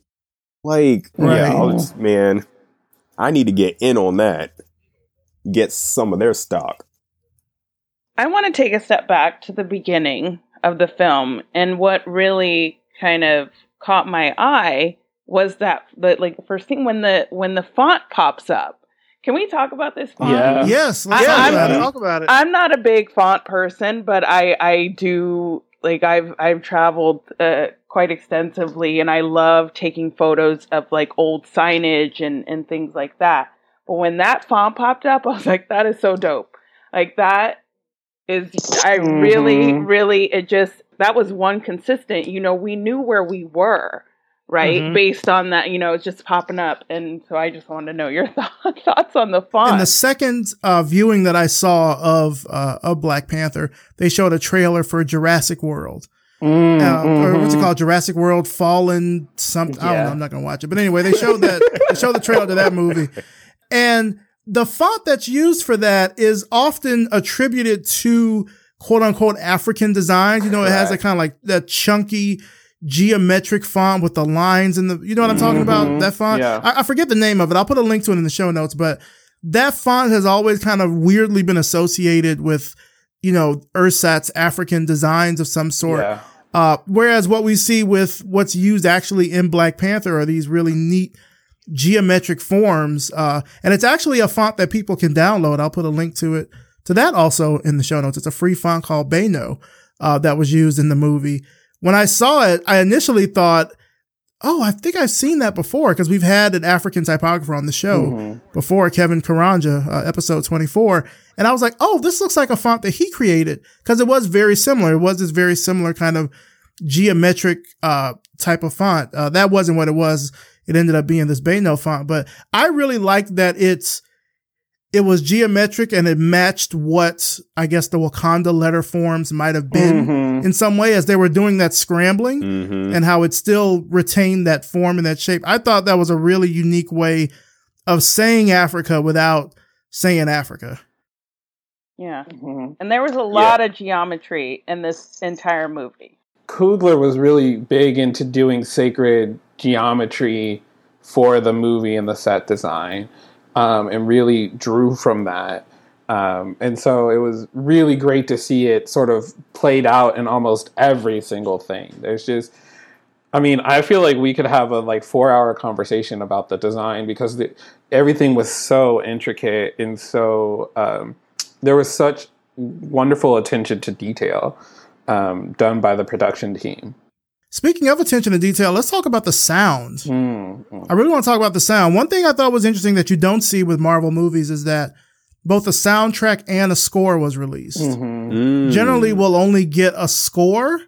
Like, yeah, I was- oh, man, I need to get in on that. Get some of their stock. I want to take a step back to the beginning of the film, and what really kind of caught my eye was that the like the first thing when the when the font pops up. Can we talk about this font? Yeah. yes, let's I- talk I'm- about it. talk about it. I'm not a big font person, but I I do like I've I've traveled uh, quite extensively, and I love taking photos of like old signage and and things like that. But when that font popped up, I was like, that is so dope. Like that is I really Mhm. really it just that was one consistent. You know, we knew where we were. Right, Mhm. based on that, you know, it's just popping up, and so I just wanted to know your thoughts thoughts on the font. In the second uh, viewing that I saw of uh, of Black Panther, they showed a trailer for Jurassic World. Mm, uh, or what's it called? Jurassic World Fallen something. I don't know. I'm not gonna watch it, but anyway, they showed that they showed the trailer to that movie, and the font that's used for that is often attributed to quote unquote African designs. You know, it has Right. that kind of like that chunky geometric font with the lines and the. You know what I'm talking about? Mhm. That font. Yeah. I, I forget the name of it. I'll put a link to it in the show notes, but that font has always kind of weirdly been associated with. You know, Ursat's African designs of some sort. Yeah. Uh, whereas what we see with what's used actually in Black Panther are these really neat geometric forms. Uh, and it's actually a font that people can download. I'll put a link to it, to that also in the show notes. It's a free font called Bano, uh, that was used in the movie. When I saw it, I initially thought, oh, I think I've seen that before because we've had an African typographer on the show Mhm. before, Kevin Karanja, uh, episode 24. And I was like, oh, this looks like a font that he created because it was very similar. It was this very similar kind of geometric uh, type of font. Uh, that wasn't what it was. It ended up being this Bano font, but I really liked that it's it was geometric and it matched what I guess the Wakanda letter forms might have been Mhm. in some way as they were doing that scrambling Mm-hmm. and how it still retained that form and that shape. I thought that was a really unique way of saying Africa without saying Africa. yeah. Mhm. And there was a lot of geometry in this entire movie. Coogler was really big into doing sacred geometry for the movie and the set design, um, and really drew from that. Um, and so it was really great to see it sort of played out in almost every single thing. There's just, I mean, I feel like we could have a like four hour conversation about the design because the, everything was so intricate and so um, there was such wonderful attention to detail um, done by the production team. Speaking of attention to detail, let's talk about the sound. Mm, mm. I really want to talk about the sound. One thing I thought was interesting that you don't see with Marvel movies is that both a soundtrack and a score was released. Mhm. Mm. Generally, we'll only get a score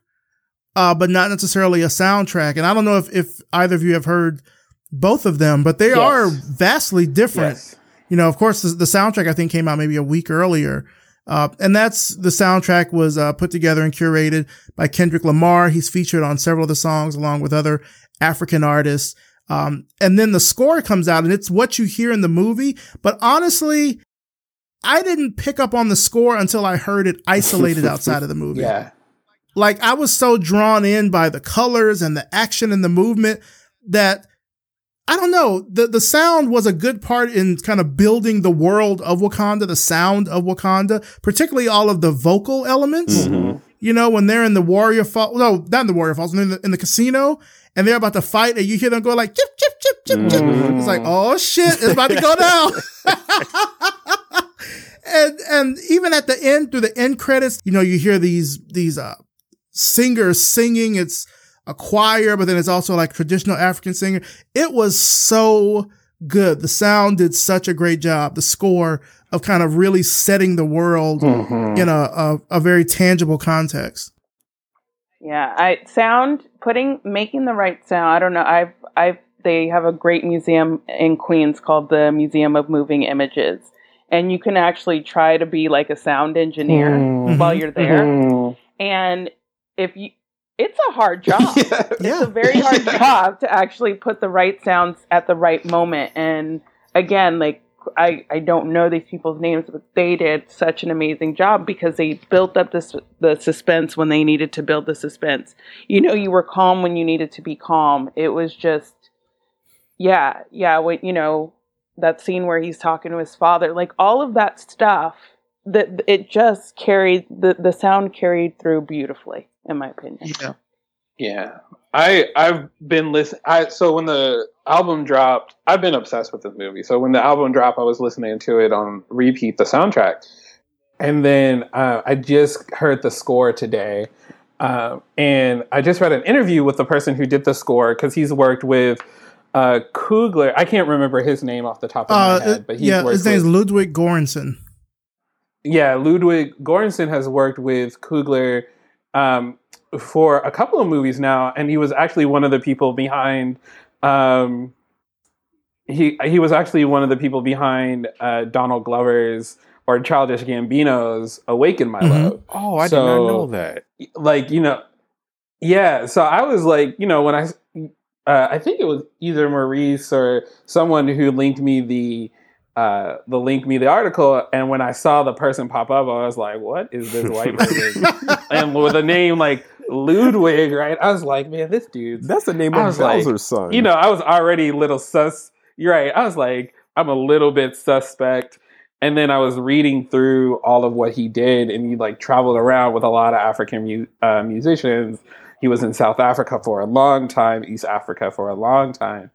uh, but not necessarily a soundtrack. And I don't know if, if either of you have heard both of them, but they Yes. are vastly different. Yes. You know, of course, the, the soundtrack I think came out maybe a week earlier. Uh, and that's the soundtrack was uh, put together and curated by Kendrick Lamar. He's featured on several of the songs along with other African artists. Um, and then the score comes out and it's what you hear in the movie. But honestly, I didn't pick up on the score until I heard it isolated outside of the movie. Yeah. Like I was so drawn in by the colors and the action and the movement that I don't know. The the sound was a good part in kind of building the world of Wakanda, the sound of Wakanda, particularly all of the vocal elements. You know, when they're in the Warrior Falls, no, not in the Warrior Falls, in the, in the casino, and they're about to fight, and you hear them go like chip chip chip chip chip. It's like, oh shit, it's about to go down. and and even at the end, through the end credits, you know, you hear these these uh singers singing. It's a choir, but then it's also like traditional African singer. It was so good. The sound did such a great job. The score of kind of really setting the world in a, a, a very tangible context. Yeah, I sound putting making the right sound. I don't know. I've I've they have a great museum in Queens called the Museum of Moving Images, and you can actually try to be like a sound engineer Mm. while you're there. Mhm. And if you, it's a hard job. Yeah. It's a very hard job to actually put the right sounds at the right moment. And again, like I, I don't know these people's names, but they did such an amazing job because they built up this the suspense when they needed to build the suspense. You know, you were calm when you needed to be calm. It was just, yeah, yeah. When you know that scene where he's talking to his father, like all of that stuff, that it just carried the the sound carried through beautifully, in my opinion. Yeah. Yeah, I I've been listening. I so when the album dropped, I've been obsessed with this movie. So when the album dropped, I was listening to it on repeat, the soundtrack, and then uh, I just heard the score today, uh, and I just read an interview with the person who did the score because he's worked with uh, Coogler. I can't remember his name off the top of Uh, my head, but he's yeah, his name is Ludwig Göransson. yeah, Ludwig Göransson has worked with Coogler um, for a couple of movies now, and he was actually one of the people behind. Um, he he was actually one of the people behind uh, Donald Glover's or Childish Gambino's "Awaken My Mhm. Love." Oh, I So- did not know that. Like you know, yeah. So I was like, you know, when I uh, I think it was either Maurice or someone who linked me the uh, the link me the article, and when I saw the person pop up, I was like, "What is this white person?" and with a name like Ludwig, right? I was like, "Man, this dude's." That's the name of was like, son. You know, I was already a little sus. You're right. I was like, I'm a little bit suspect. And then I was reading through all of what he did, and he like traveled around with a lot of African mu- uh, musicians. He was in South Africa for a long time, East Africa for a long time,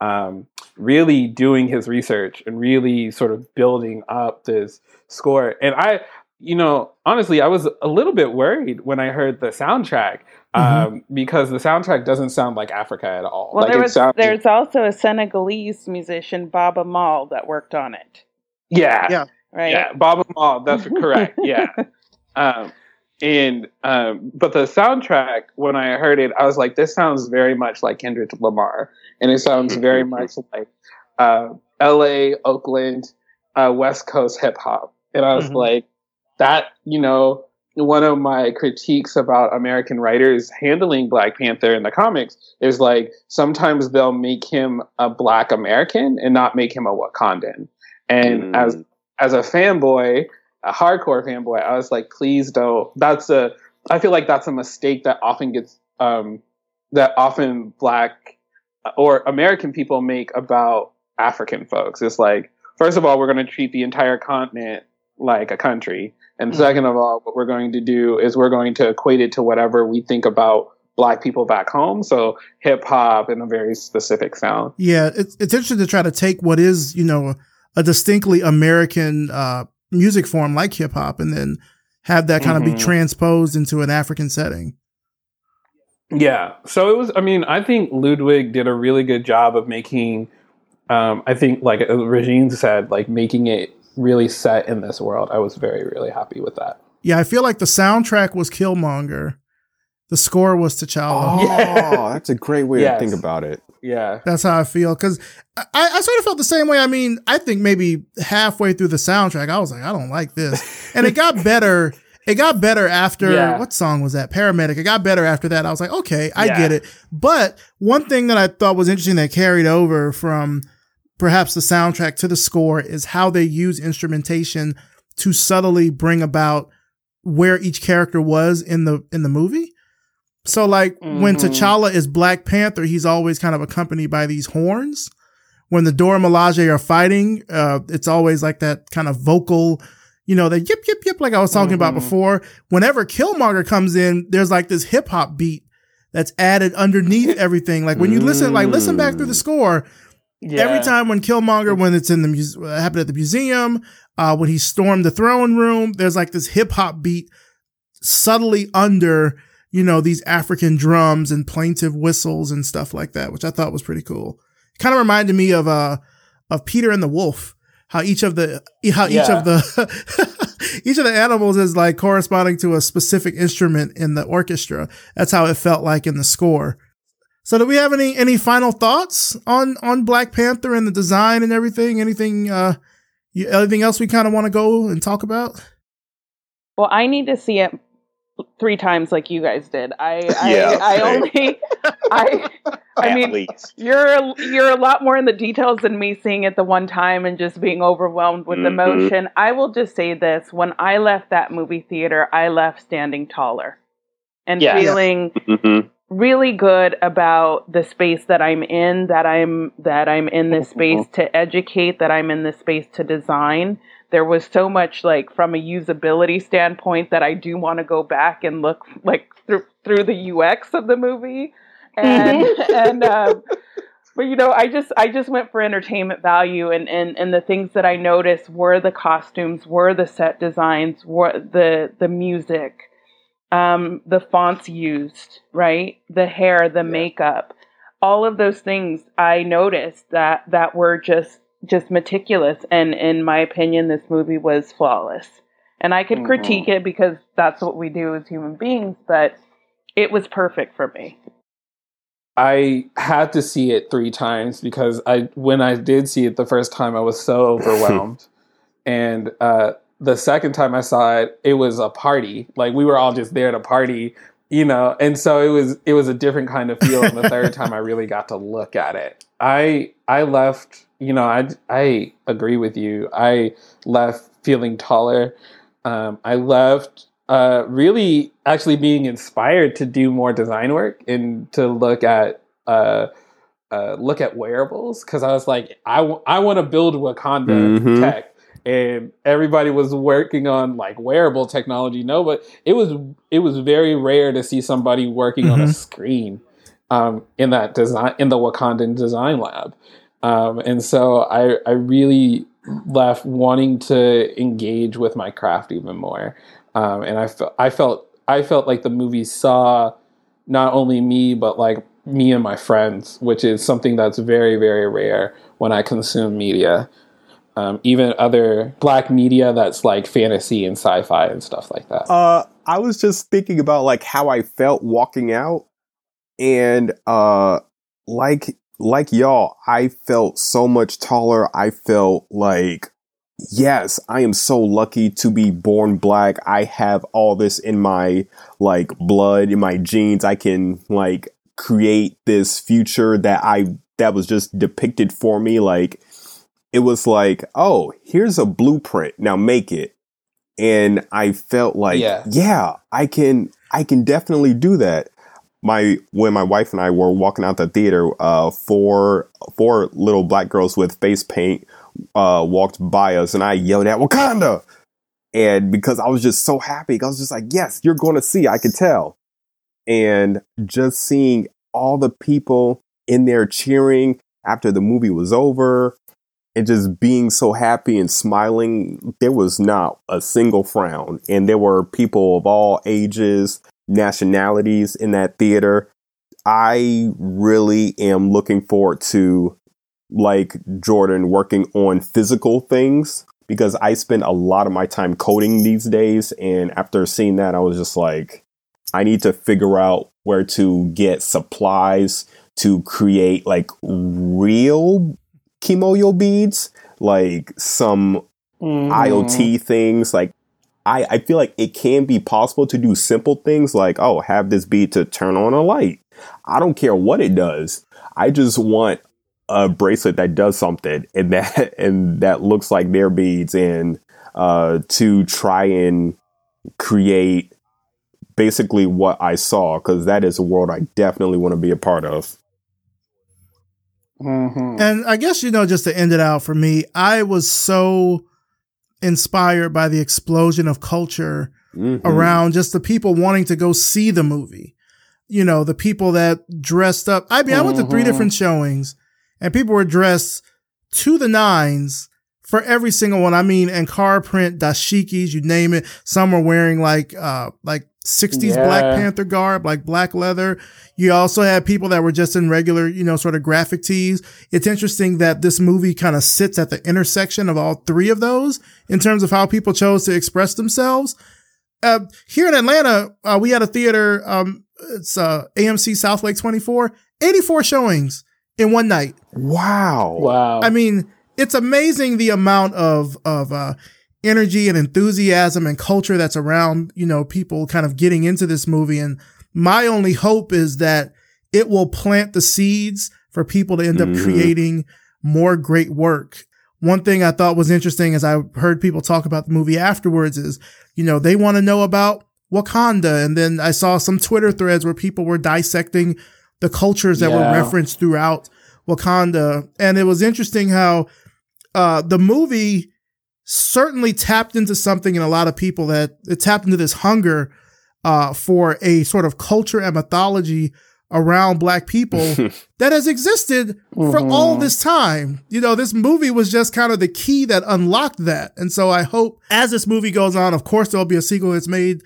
um, really doing his research and really sort of building up this score. And I, you know, honestly, I was a little bit worried when I heard the soundtrack um, because the soundtrack doesn't sound like Africa at all. Well, like there was sounds- there's also a Senegalese musician, Baaba Maal, that worked on it. yeah, Yeah. Right? yeah, Baaba Maal. That's correct. Yeah, um, and um, but the soundtrack when I heard it, I was like, this sounds very much like Kendrick Lamar, and it sounds very much like uh, L.A., Oakland, uh, West Coast hip hop, and I was Mhm. like, that you know. One of my critiques about American writers handling Black Panther in the comics is like sometimes they'll make him a Black American and not make him a Wakandan. And Mm. as as a fanboy, a hardcore fanboy, I was like, please don't. That's a. I feel like that's a mistake that often gets um, that often black or American people make about African folks. It's like, first of all, we're going to treat the entire continent like a country, and Mhm. second of all, what we're going to do is we're going to equate it to whatever we think about black people back home. So hip hop and a very specific sound. Yeah, it's it's interesting to try to take what is you know a distinctly American uh, music form like hip hop, and then have that kind of Mhm. be transposed into an African setting. Yeah. So it was, I mean, I think Ludwig did a really good job of making, um, I think, like Regine said, like making it really set in this world. I was very, really happy with that. Yeah, I feel like the soundtrack was Killmonger, the score was T'Challa. Oh, that's a great way Yes. to think about it. Yeah. That's how I feel because I, I sort of felt the same way. I mean, I think maybe halfway through the soundtrack, I was like, I don't like this, and it got better. It got better after Yeah. what song was that? Paramedic. It got better after that. I was like, okay, I Yeah. get it. But one thing that I thought was interesting that carried over from perhaps the soundtrack to the score is how they use instrumentation to subtly bring about where each character was in the in the movie. So like when Mhm. T'Challa is Black Panther, he's always kind of accompanied by these horns. When the Dora Milaje are fighting, uh, it's always like that kind of vocal, you know, the yip yip yip, like I was talking about Mhm. before. Whenever Killmonger comes in, there's like this hip hop beat that's added underneath everything. Like when you listen, like listen back through the score, Yeah. Every time when Killmonger, when it's in the muse- happened at the museum, uh, when he stormed the throne room, there's like this hip hop beat subtly under, you know, these African drums and plaintive whistles and stuff like that, which I thought was pretty cool. Kind of reminded me of uh of Peter and the Wolf, how each of the how each Yeah. of the each of the animals is like corresponding to a specific instrument in the orchestra. That's how it felt like in the score. So do we have any any final thoughts on on Black Panther and the design and everything? Anything uh you, anything else we kind of want to go and talk about? Well, I need to see it three times like you guys did. I Yeah, I, I only I I At mean least. you're you're a lot more in the details than me seeing it the one time and just being overwhelmed with Mhm. emotion. I will just say this: when I left that movie theater, I left standing taller and Yes. feeling hmm really good about the space that I'm in, that I'm that I'm in this space to educate, that I'm in this space to design. There was so much like from a usability standpoint that I do want to go back and look like through through the UX of the movie. And and um but you know, I just I just went for entertainment value and, and, and the things that I noticed were the costumes, were the set designs, were the the music um, the fonts used, right? The hair, the makeup, all of those things I noticed that that were just just meticulous. And in my opinion, this movie was flawless. And I could Mhm. critique it because that's what we do as human beings, but it was perfect for me. I had to see it three times because I when I did see it the first time I was so overwhelmed. and uh the second time I saw it, it was a party. Like we were all just there to party, you know. And so it was it was a different kind of feel. And the third time I really got to look at it. I I left, you know, I I agree with you. I left feeling taller. Um, I left uh, really actually being inspired to do more design work and to look at uh, uh, look at wearables because I was like, I, w- I want to build Wakanda Mhm. tech, and everybody was working on like wearable technology. No, but it was it was very rare to see somebody working on a Mhm. screen um, in that design in the Wakandan design lab, um, and so I I really left wanting to engage with my craft even more, um, and I felt I felt I felt like the movie saw not only me but like me and my friends, which is something that's very very rare when I consume media. Um, even other black media that's like fantasy and sci-fi and stuff like that. Uh, I was just thinking about like how I felt walking out, and uh, like like y'all, I felt so much taller. I felt like, yes, I am so lucky to be born black. I have all this in my like blood, in my genes. I can like create this future that I that was just depicted for me. Like it was like, oh, here's a blueprint. Now make it and I felt like, Yeah. yeah. I can, I can definitely do that. My when my wife and I were walking out the theater, uh, four four little black girls with face paint uh walked by us, and I yelled at Wakanda, and because I was just so happy, I was just like, yes, you're going to see. I could tell, and just seeing all the people in there cheering after the movie was over, and just being so happy and smiling, there was not a single frown. And there were people of all ages, nationalities in that theater. I really am looking forward to, like Jordan, working on physical things because I spend a lot of my time coding these days. And after seeing that, I was just like, I need to figure out where to get supplies to create like real kimoyo beads, like some mm. IoT things. Like I, I feel like it can be possible to do simple things like, oh, have this bead to turn on a light. I don't care what it does. I just want a bracelet that does something and that and that looks like their beads and uh, to try and create basically what I saw because that is a world I definitely want to be a part of. Mm-hmm. And I guess you know, just to end it out for me, I was so inspired by the explosion of culture mm-hmm. around just the people wanting to go see the movie. You know, the people that dressed up. I mean, mm-hmm. I went to three mm-hmm. different showings and people were dressed to the nines for every single one. I mean, Ankara print, dashikis, you name it. Some were wearing like, uh, like 60s yeah. Black Panther garb, like black leather. You also had people that were just in regular, you know, sort of graphic tees. It's interesting that this movie kind of sits at the intersection of all three of those in terms of how people chose to express themselves. Uh, here in Atlanta, uh, we had a theater, um, it's, uh, AMC South Lake 24, 84 showings in one night. Wow. Wow. I mean, it's amazing the amount of, of, uh, energy and enthusiasm and culture that's around, you know, people kind of getting into this movie. And my only hope is that it will plant the seeds for people to end mm-hmm. up creating more great work. One thing I thought was interesting as I heard people talk about the movie afterwards is, you know, they want to know about Wakanda. And then I saw some Twitter threads where people were dissecting the cultures that yeah. were referenced throughout Wakanda. And it was interesting how, uh, the movie certainly tapped into something in a lot of people that it tapped into this hunger, uh, for a sort of culture and mythology around black people that has existed mm-hmm. for all this time. You know, this movie was just kind of the key that unlocked that. And so I hope as this movie goes on, of course, there'll be a sequel. It's made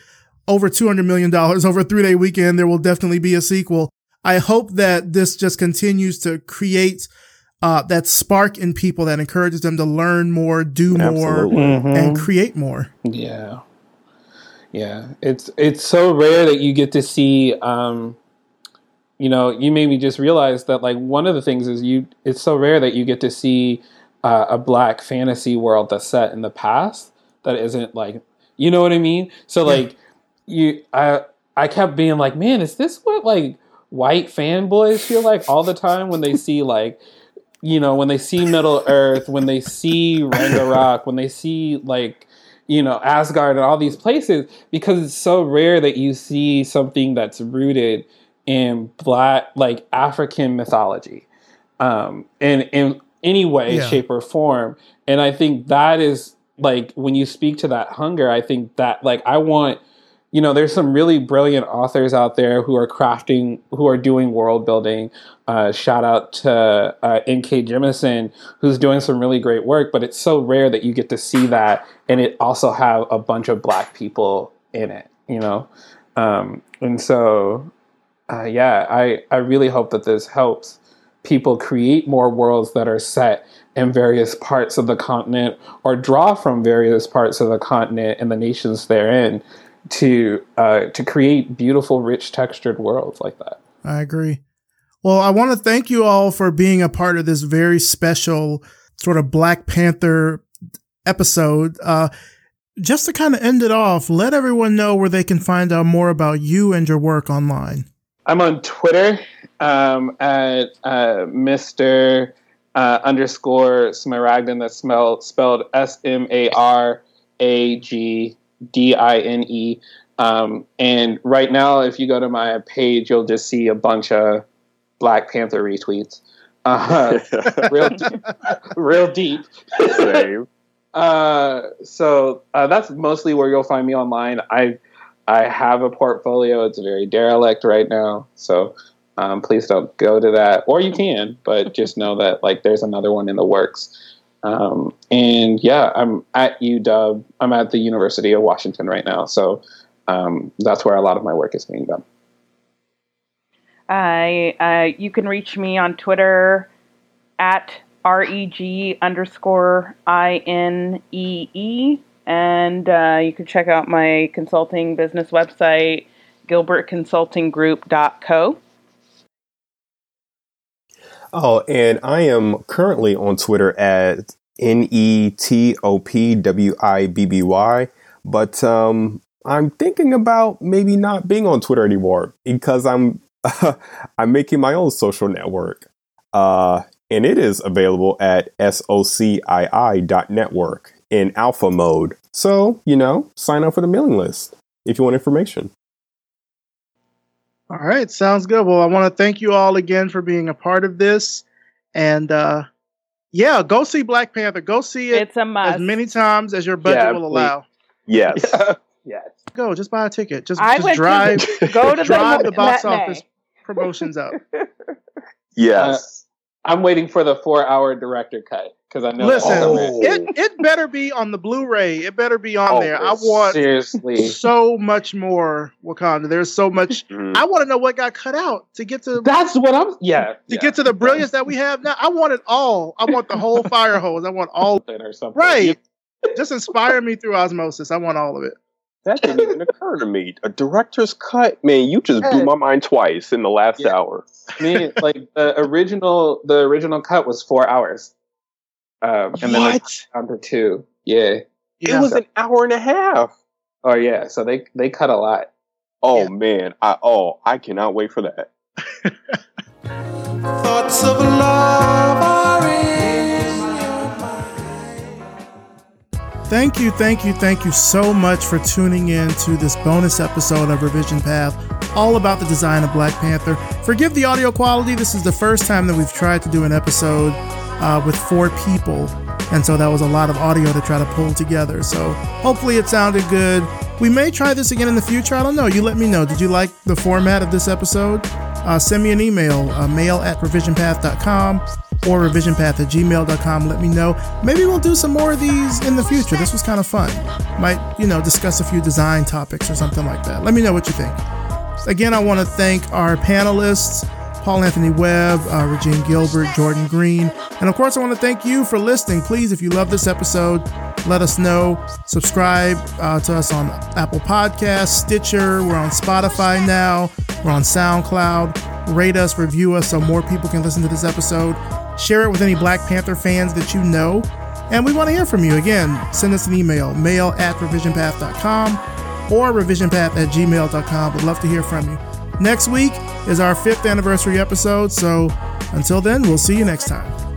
over $200 million over a three day weekend. There will definitely be a sequel. I hope that this just continues to create uh, that spark in people that encourages them to learn more, do more, mm-hmm. and create more. Yeah, yeah. It's it's so rare that you get to see. Um, you know, you made me just realize that like one of the things is you. It's so rare that you get to see uh, a black fantasy world that's set in the past that isn't like you know what I mean. So like you, I I kept being like, man, is this what like white fanboys feel like all the time when they see like you know when they see Middle Earth, when they see Ragnarok, when they see like you know Asgard and all these places, because it's so rare that you see something that's rooted in black like African mythology, um, in in any way, yeah. shape, or form. And I think that is like when you speak to that hunger, I think that like I want you know, there's some really brilliant authors out there who are crafting, who are doing world building. Uh, shout out to uh, N.K. Jemisin, who's doing some really great work. But it's so rare that you get to see that, and it also have a bunch of Black people in it. You know, um, and so uh, yeah, I I really hope that this helps people create more worlds that are set in various parts of the continent or draw from various parts of the continent and the nations therein to uh, to create beautiful, rich, textured worlds like that. I agree. Well, I want to thank you all for being a part of this very special sort of Black Panther episode. Uh, just to kind of end it off, let everyone know where they can find out more about you and your work online. I'm on Twitter um, at uh, Mr. Uh, underscore Smaragdin. That's spelled, spelled S M A R A G D I N E. Um, and right now, if you go to my page, you'll just see a bunch of Black Panther retweets. Uh, real, deep, real deep. uh, so uh, that's mostly where you'll find me online. I I have a portfolio. It's very derelict right now, so um, please don't go to that. Or you can, but just know that like there's another one in the works. Um, and yeah, I'm at UW. I'm at the University of Washington right now, so um, that's where a lot of my work is being done. I uh, you can reach me on Twitter at reg underscore i n e e, and uh, you can check out my consulting business website gilbertconsultinggroup.co. Oh, and I am currently on Twitter at N E T O P W I B B Y. But um, I'm thinking about maybe not being on Twitter anymore because I'm I'm making my own social network. Uh, and it is available at sociii.network in alpha mode. So, you know, sign up for the mailing list if you want information. All right, sounds good. Well, I want to thank you all again for being a part of this. And uh yeah, go see Black Panther. Go see it It's a must. as many times as your budget Yeah, will please. allow. Yes. yes. Go, just buy a ticket. Just, I just would drive Go to drive the, the box matinee. office promotions up. yes. I'm waiting for the four hour director cut because I know Listen, coming. Oh. it it better be on the Blu-ray. It better be on Oh, there. I want seriously. so much more Wakanda. There's so much. Mm. I want to know what got cut out to get to That's what I'm. Yeah. to yeah. get to the brilliance that we have now. I want it all. I want the whole fire hose. I want all. something or something. Right. Just inspire me through osmosis. I want all of it. That didn't even occur to me. A director's cut, man. You just blew my mind twice in the last Yeah. hour. Me, like the original, the original cut was four hours, um, and then they what? down to two. Yeah. Yeah. It was an hour and a half. Oh yeah. So they they cut a lot. Oh Yeah. man, I oh I cannot wait for that. Thoughts of love are in your Thank you, thank you, thank you so much for tuning in to this bonus episode of Revision Path, all about the design of Black Panther. Forgive the audio quality. This is the first time that we've tried to do an episode uh, with four people, and so that was a lot of audio to try to pull together. So hopefully it sounded good. We may try this again in the future. I don't know. You let me know. Did you like the format of this episode? Uh, send me an email, uh, mail at revisionpath.com or revisionpath at gmail.com. Let me know. Maybe we'll do some more of these in the future. This was kind of fun. Might, you know, discuss a few design topics or something like that. Let me know what you think. Again, I want to thank our panelists, Paul Anthony Webb, uh, Regine Gilbert, Jordan Green, and of course, I want to thank you for listening. Please, if you love this episode, let us know. Subscribe uh, to us on Apple Podcasts, Stitcher. We're on Spotify now. We're on SoundCloud. Rate us, review us so more people can listen to this episode. Share it with any Black Panther fans that you know. And we want to hear from you. Again, send us an email, mail at revisionpath.com or revisionpath at gmail.com. We'd love to hear from you. Next week is our fifth anniversary episode, so until then, we'll see you next time.